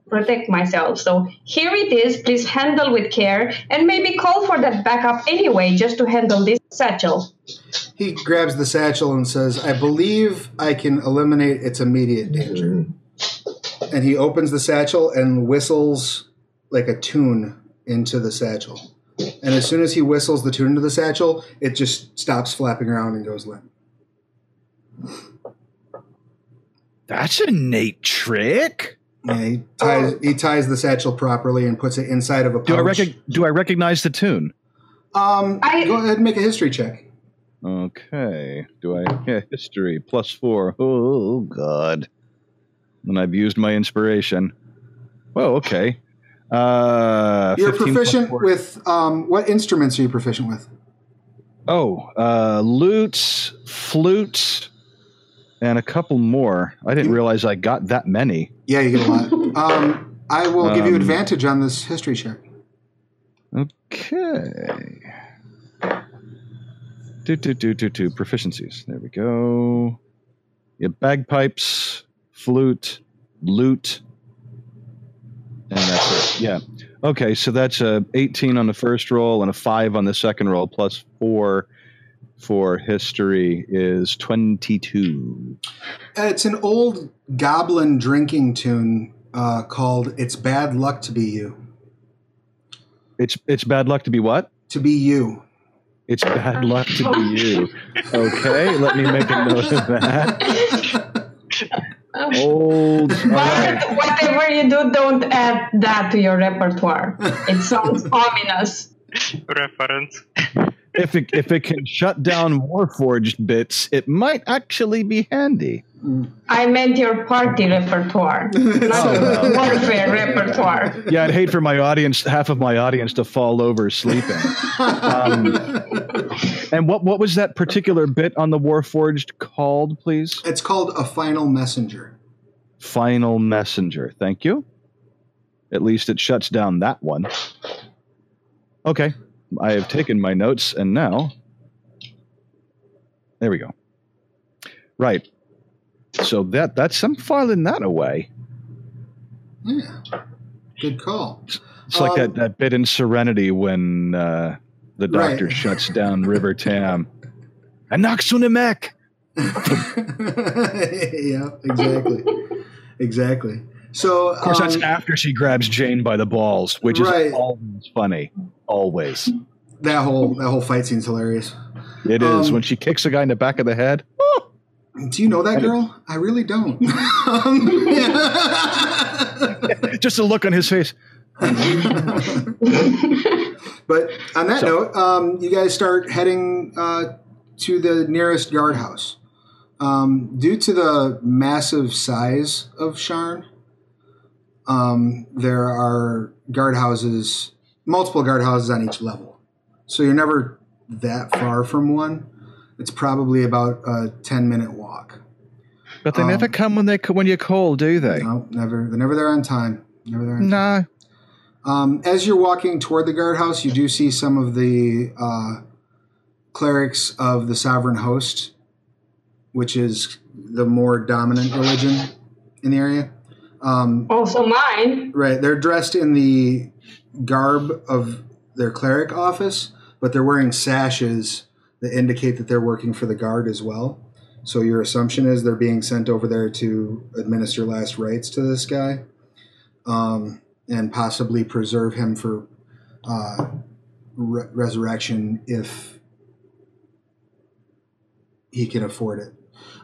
protect myself. So here it is. Please handle with care and maybe call for that backup anyway, just to handle this satchel. He grabs the satchel and says, "I believe I can eliminate its immediate danger." And he opens the satchel and whistles like a tune into the satchel. And as soon as he whistles the tune into the satchel, it just stops flapping around and goes limp. That's a neat trick. Yeah, he ties he ties the satchel properly and puts it inside of a pouch. Do I rec- do I recognize the tune? um, I- go ahead and make a history check. Okay. Do I? Yeah, history plus four. Oh God. And I've used my inspiration. Whoa. Okay. Uh, You're proficient with um, what instruments are you proficient with? Oh, uh, lutes, flutes, and a couple more. I didn't realize I got that many. Yeah, you get a lot. um, I will give you Um, advantage on this history check. Okay. Do do do do do proficiencies. There we go. Yeah, bagpipes, flute, lute, and that's it. Yeah. Okay, so that's a 18 on the first roll and a five on the second roll, plus four for history is 22. Uh, It's an old goblin drinking tune uh, called "It's Bad Luck to Be You." It's it's bad luck to be what? To be you. It's bad luck to be you. Okay, let me make a note of that. Oh. Old. all right. Whatever you do, don't add that to your repertoire. It sounds ominous. Reference. If it if it can shut down Warforged bits, it might actually be handy. I meant your party repertoire, not Oh, your warfare repertoire. Yeah, I'd hate for my audience, half of my audience, to fall over sleeping. Um, and what what was that particular bit on the Warforged called, please? It's called a final messenger. Final Messenger. Thank you. At least it shuts down that one. Okay, I have taken my notes, and now there we go. Right. So that that's I'm filing that away. Yeah, good call. It's like Um, that, that bit in Serenity when uh, the doctor Right. shuts down River Tam. And knocks on the mech. yeah, exactly, exactly. So, Of course, that's um, after she grabs Jane by the balls, which Right. is always funny. Always. that whole that whole fight scene's hilarious. It is. Um, when she kicks a guy in the back of the head. oh, Do you know that girl? I really don't. Um, just a look on his face. but on that So- note, um, you guys start heading uh, to the nearest guardhouse. Um, due to the massive size of Sharn, um, there are guardhouses, multiple guardhouses on each level. So you're never that far from one. It's probably about a 10 minute walk. But they Um, never come when they when you call, do they? No, never. They're never there on time. Never there on time. No. Um, as you're walking toward the guardhouse, you do see some of the uh, clerics of the sovereign host, which is the more dominant religion in the area. Um, Also mine. right, they're dressed in the garb of their cleric office, but they're wearing sashes that indicate that they're working for the guard as well. So your assumption is they're being sent over there to administer last rites to this guy, um, and possibly preserve him for uh, re- resurrection if he can afford it.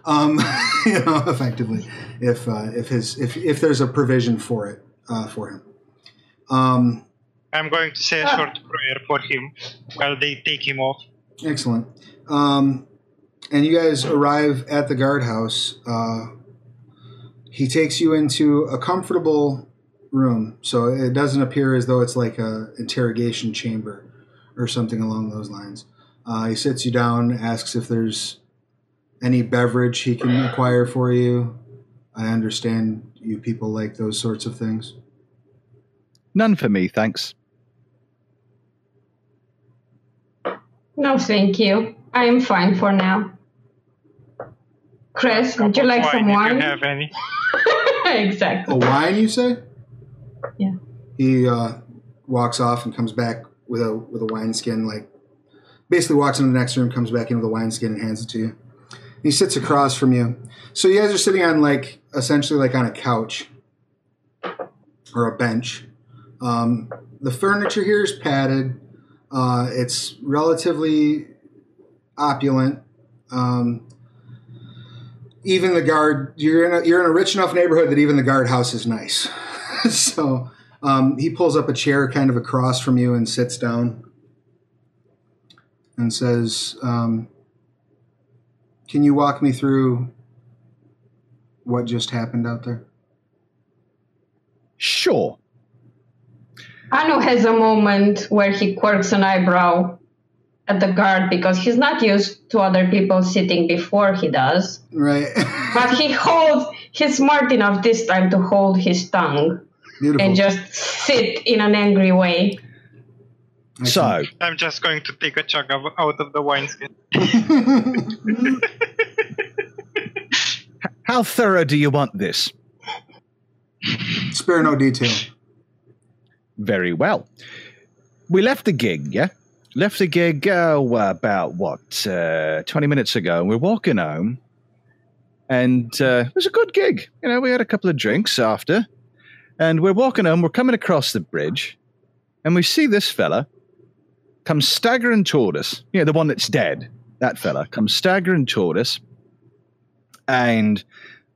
Um, you know, effectively, if uh, if his if if there's a provision for it uh, for him. Um, I'm going to say a short prayer for him while they take him off. Excellent. Um, and you guys arrive at the guardhouse. Uh, he takes you into a comfortable room, so it doesn't appear as though it's like a interrogation chamber or something along those lines. Uh, he sits you down, asks if there's any beverage he can acquire for you. I understand you people like those sorts of things. None for me, thanks. No, thank you. I am fine for now. Chris, would you Cup of like some if wine? you have any. exactly. A wine, you say? Yeah. He uh, walks off and comes back with a with a wineskin. Like basically walks into the next room, comes back in with a wineskin and hands it to you. He sits across from you. So you guys are sitting on like essentially like on a couch or a bench. Um, the furniture here is padded. Uh, it's relatively opulent. Um, even the guard, you're in a, you're in a rich enough neighborhood that even the guardhouse is nice. so um, he pulls up a chair kind of across from you and sits down and says, um, "Can you walk me through what just happened out there?" Sure. Anu has a moment where he quirks an eyebrow at the guard because he's not used to other people sitting before he does. Right. But he holds, he's smart enough this time to hold his tongue Beautiful. and just sit in an angry way. So, I'm just going to take a chug of, out of the wineskin. how thorough do you want this? Spare no detail. Very well. We left the gig, yeah? Left the gig oh, about, what, uh, 20 minutes ago. And we're walking home. And uh, it was a good gig. You know, we had a couple of drinks after. And we're walking home. We're coming across the bridge. And we see this fella come staggering toward us. You know, the one that's dead. That fella comes staggering toward us. And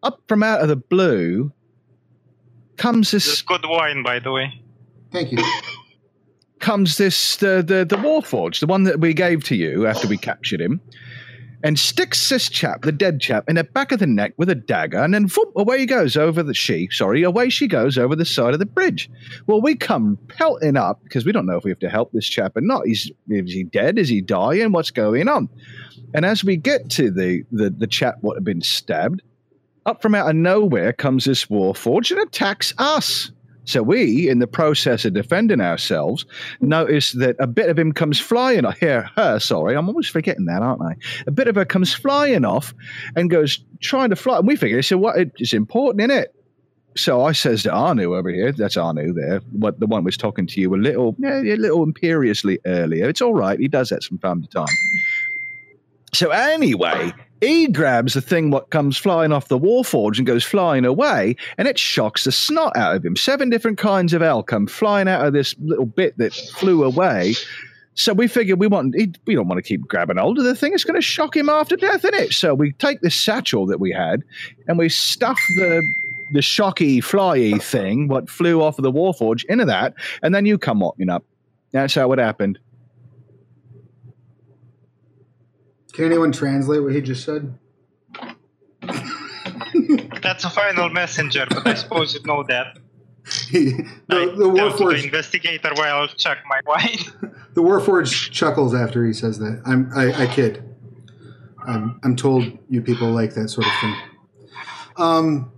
up from out of the blue comes This this is good wine, by the way. Thank you. comes this the the the Warforged, the one that we gave to you after we captured him, and sticks this chap, the dead chap, in the back of the neck with a dagger, and then whoop, away he goes over the she, sorry, away she goes over the side of the bridge. Well, we come pelting up because we don't know if we have to help this chap or not. He's is he dead? Is he dying? What's going on? And as we get to the the, the chap what had been stabbed, up from out of nowhere comes this Warforged and attacks us. So we, in the process of defending ourselves, notice that a bit of him comes flying off. Here, her, sorry, I'm almost forgetting that, aren't I? A bit of her comes flying off and goes trying to fly. And we figure, so what? It's important, isn't it? So I says to Arnu over here, that's Arnu there, what the one was talking to you a little, yeah, a little imperiously earlier. It's all right. He does that from time to time. So anyway, he grabs the thing what comes flying off the warforge and goes flying away, and it shocks the snot out of him. Seven different kinds of hell come flying out of this little bit that flew away. So we figured we want we don't want to keep grabbing hold of the thing. It's going to shock him after death, isn't it? So we take this satchel that we had and we stuff the the shocky flyy thing what flew off of the warforge into that, and then you come walking up. That's how it happened. Can anyone translate what he just said? That's a final messenger, but I suppose you know that. the, I the tell the Warforged investigator while I'll check my wine. the Warforged chuckles after he says that. I'm I, I kid. I'm I'm told you people like that sort of thing. Um,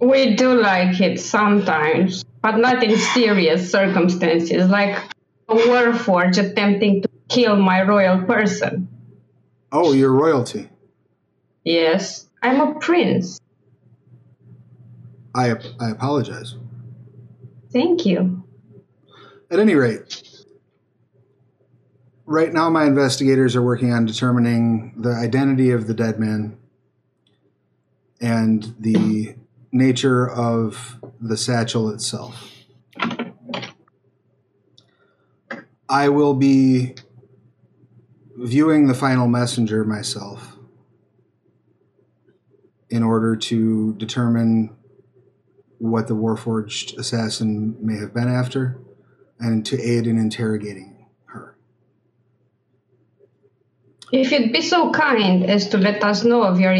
We do like it sometimes, but not in serious circumstances, like a warforge attempting to kill my royal person. Oh, you're royalty. Yes, I'm a prince. I I apologize. Thank you. At any rate, right now my investigators are working on determining the identity of the dead man and the nature of the satchel itself. I will be viewing the final messenger myself in order to determine what the Warforged assassin may have been after and to aid in interrogating her. If you'd be so kind as to let us know of your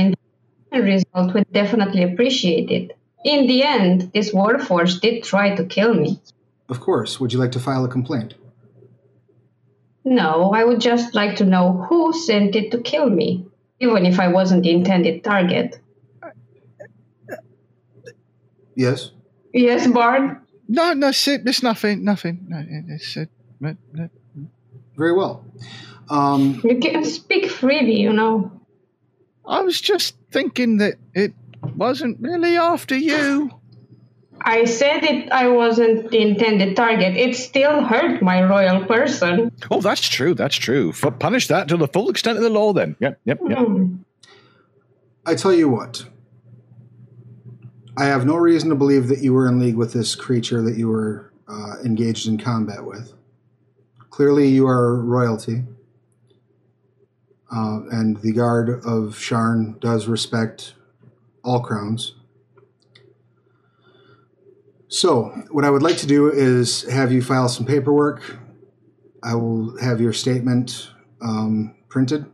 result, we'd definitely appreciate it. In the end, this warforge did try to kill me. Of course, would you like to file a complaint? No, I would just like to know who sent it to kill me, even if I wasn't the intended target. Yes. Yes, Bard? No, no, it's, it's nothing, nothing. No, it's, uh, no, no. Very well. Um, You can speak freely, you know. I was just thinking that it wasn't really after you. I said it I wasn't the intended target. It still hurt my royal person. Oh, that's true. That's true. F- punish that to the full extent of the law, then. Yep, yep, yep. Hmm. I tell you what. I have no reason to believe that you were in league with this creature that you were uh, engaged in combat with. Clearly, you are royalty. Uh, and the guard of Sharn does respect all crowns. So, what I would like to do is have you file some paperwork. I will have your statement um, printed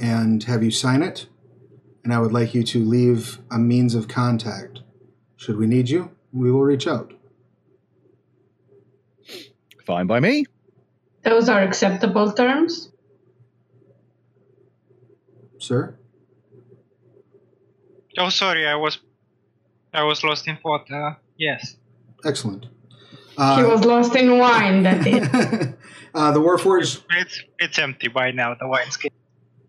and have you sign it. And I would like you to leave a means of contact. Should we need you, we will reach out. Fine by me. Those are acceptable terms. Sir? oh, sorry, I was, I was lost in thought. Uh, yes. Excellent. Uh, he was lost in wine, that is. uh, the Warforged It's it's empty by now. The wine's getting.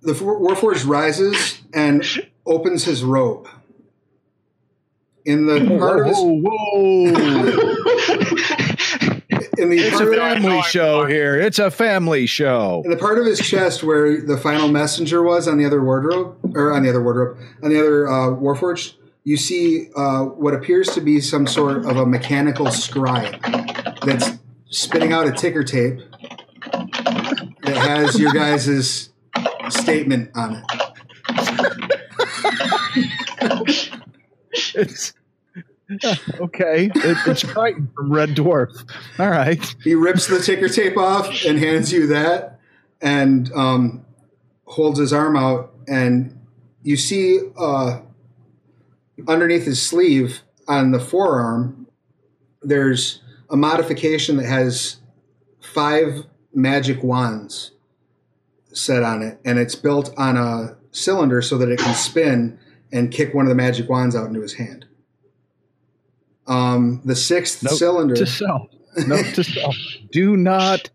the For- Warforged rises and opens his robe. In the part of his, Whoa, whoa. in the it's part a of, family show here. It's a family show. in the part of his chest where the final messenger was on the other wardrobe, or on the other wardrobe, on the other uh, Warforged, you see uh, what appears to be some sort of a mechanical scribe that's spitting out a ticker tape that has your guys' statement on it. It's okay. It, it's Kryten from Red Dwarf. All right. He rips the ticker tape off and hands you that, and um, holds his arm out, and you see uh, underneath his sleeve on the forearm, there's a modification that has five magic wands set on it, and it's built on a cylinder so that it can spin and kick one of the magic wands out into his hand. Um, the sixth Note cylinder. to self. Note to self. Do not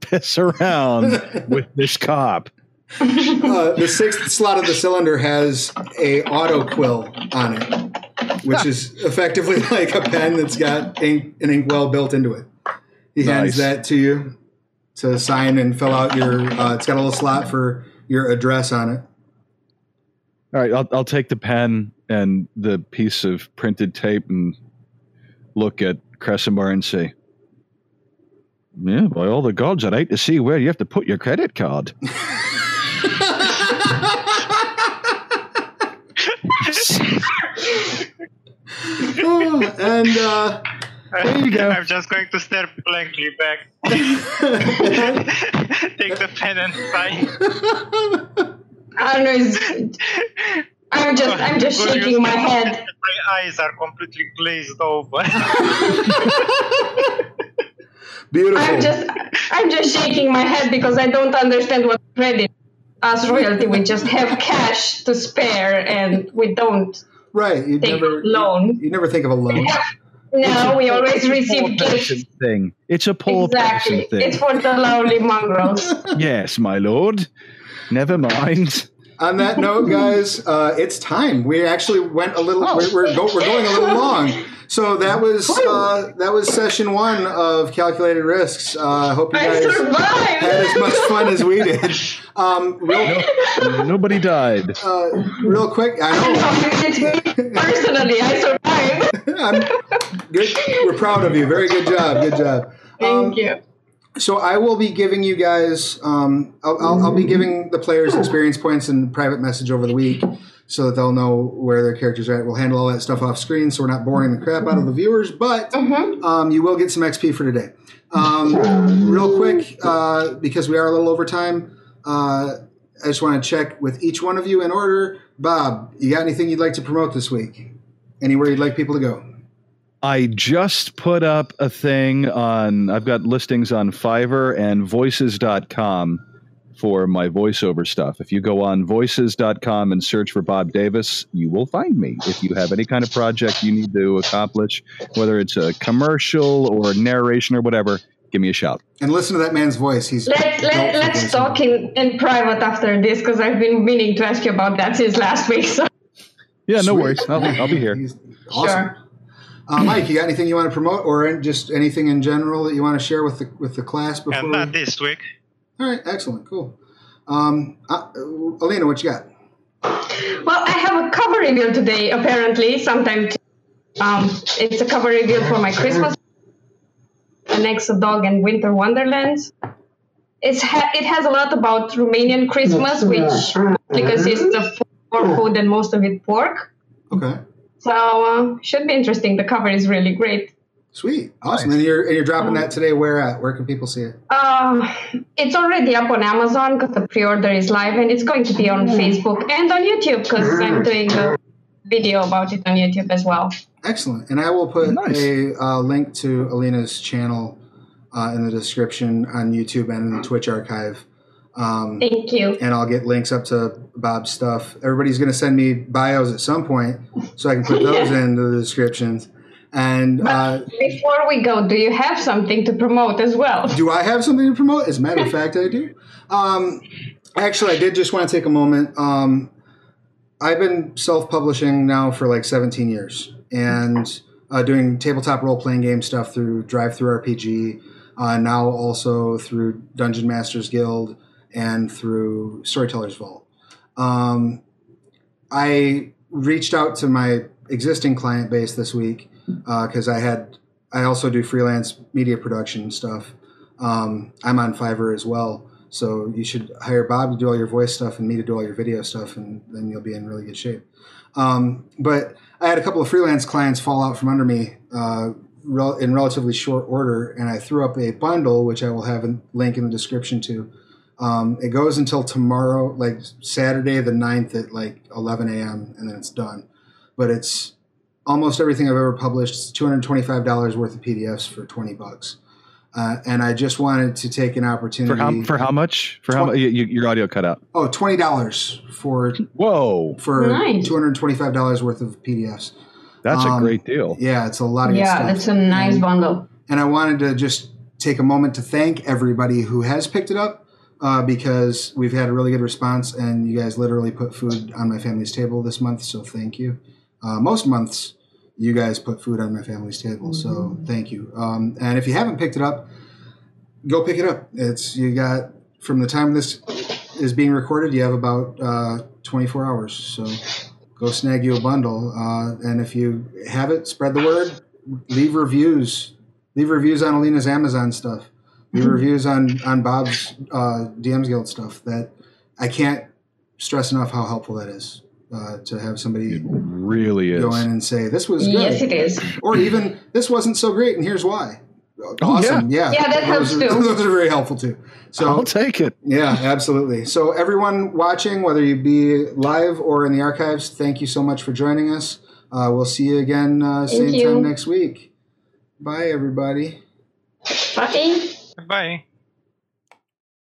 piss around with this cop. Uh, the sixth slot of the cylinder has a auto quill on it, which is effectively like a pen that's got ink, an inkwell built into it. He hands that to you to sign and fill out your. Uh, it's got a little slot for your address on it. All right, I'll, I'll take the pen and the piece of printed tape and look at Cressimar and say, Yeah, by all the gods, I'd hate to see where you have to put your credit card. Oh, and uh, There you go. I'm just going to stare blankly back. Take the pen and sign. I don't know. I'm just, I'm just Good shaking my head. My eyes are completely glazed over. beautiful. I'm just, I'm just shaking my head because I don't understand what credit. As royalty, we just have cash to spare, and we don't. Right. You never loan. You, never think of a loan. No, we always receive gifts. thing. It's a poor Exactly. person thing. It's for the lonely mongrels. yes, my lord. Never mind. On that note, guys, uh, it's time. We actually went a little. Oh. We're, we're, go, we're going a little long. So that was uh, that was session one of calculated risks. Uh, I hope you I guys survived. had as much fun as we did. Um, real, Nobody died. uh, real quick, I I'm know talking it's me personally. I survived. Good. We're proud of you. Very good job. Good job. Um, Thank you. So I will be giving you guys. Um, I'll, I'll, I'll be giving the players experience points and private message over the week, so that they'll know where their characters are at. We'll handle all that stuff off screen, so we're not boring the crap out of the viewers. But Mhm. um, you will get some XP for today. Um, real quick, uh, because we are a little over time, uh, I just want to check with each one of you in order. Bob, you got anything you'd like to promote this week? Anywhere you'd like people to go? I just put up a thing on, I've got listings on Fiverr and voices.com for my voiceover stuff. If you go on voices.com and search for Bob Davis, you will find me. If you have any kind of project you need to accomplish, whether it's a commercial or narration or whatever, give me a shout. And listen to that man's voice. He's let, let, let's talk in, in private after this because I've been meaning to ask you about that since last week. So Yeah, no Sweet. worries. I'll, I'll be here. He's awesome. sure. Uh, Mike, you got anything you want to promote, or just anything in general that you want to share with the with the class before? and we- not this week. All right, excellent, cool. Um, uh, Alina, what you got? Well, I have a cover reveal today. Apparently, sometime. T- um, it's a cover reveal for my Christmas. An Exo Dog and Winter Wonderland. It's ha- it has a lot about Romanian Christmas, which mostly consists of more food and most of it pork. Okay, So uh, should be interesting. The cover is really great. Sweet, awesome. And you're and you're dropping that today. Where at? Where can people see it? Uh, it's already up on Amazon because the pre-order is live, and it's going to be on Facebook and on YouTube because I'm doing a video about it on YouTube as well. Excellent. And I will put Nice. a uh, link to Alina's channel uh, in the description on YouTube and in the Twitch archive. Um, Thank you. and I'll get links up to Bob's stuff. Everybody's going to send me bios at some point, so I can put those Yeah. into the descriptions. And uh, Before we go, do you have something to promote as well? do I have something to promote? As a matter of fact, I do. Um, actually, I did just want to take a moment. Um, I've been self-publishing now for like 17 years, and uh, doing tabletop role-playing game stuff through DriveThruRPG. Uh, now also through Dungeon Masters Guild and through Storytellers Vault. Um, I reached out to my existing client base this week because I had I also do freelance media production stuff. Um, I'm on Fiverr as well, so you should hire Bob to do all your voice stuff and me to do all your video stuff, and then you'll be in really good shape. Um, but I had a couple of freelance clients fall out from under me uh, rel- in relatively short order, and I threw up a bundle, which I will have a link in the description to. Um, it goes until tomorrow, like Saturday the 9th at like 11 a.m., and then it's done. But it's almost everything I've ever published. It's $225 worth of PDFs for 20 bucks. Uh, and I just wanted to take an opportunity. For how, for how much? For how Twen- much? You, you- your audio cut out. oh, $20 for Whoa, for Nice. $225 worth of PDFs. that's a Um, great deal. Yeah, it's a lot of good Yeah, stuff. that's a nice And- bundle. and I wanted to just take a moment to thank everybody who has picked it up. uh, because we've had a really good response, and you guys literally put food on my family's table this month. So thank you. Uh, most months, you guys put food on my family's table. So thank you. Um, and if you haven't picked it up, go pick it up. It's you got from the time this is being recorded, you have about uh, 24 hours. So go snag you a bundle. Uh, and if you have it, spread the word. Leave reviews. Leave reviews on Alina's Amazon stuff. Leave reviews on on Bob's uh, DMs Guild stuff. That I can't stress enough how helpful that is uh, to have somebody It really is. go in and say this was good, Yes, it is. or even this wasn't so great, and here's why. Awesome, yeah, Yeah, that helps those are, too. Those are very helpful too. So I'll take it. yeah, absolutely. So, everyone watching, whether you be live or in the archives, thank you so much for joining us. Uh, we'll see you again uh, same you. time next week. Bye, everybody. Bye. Bye.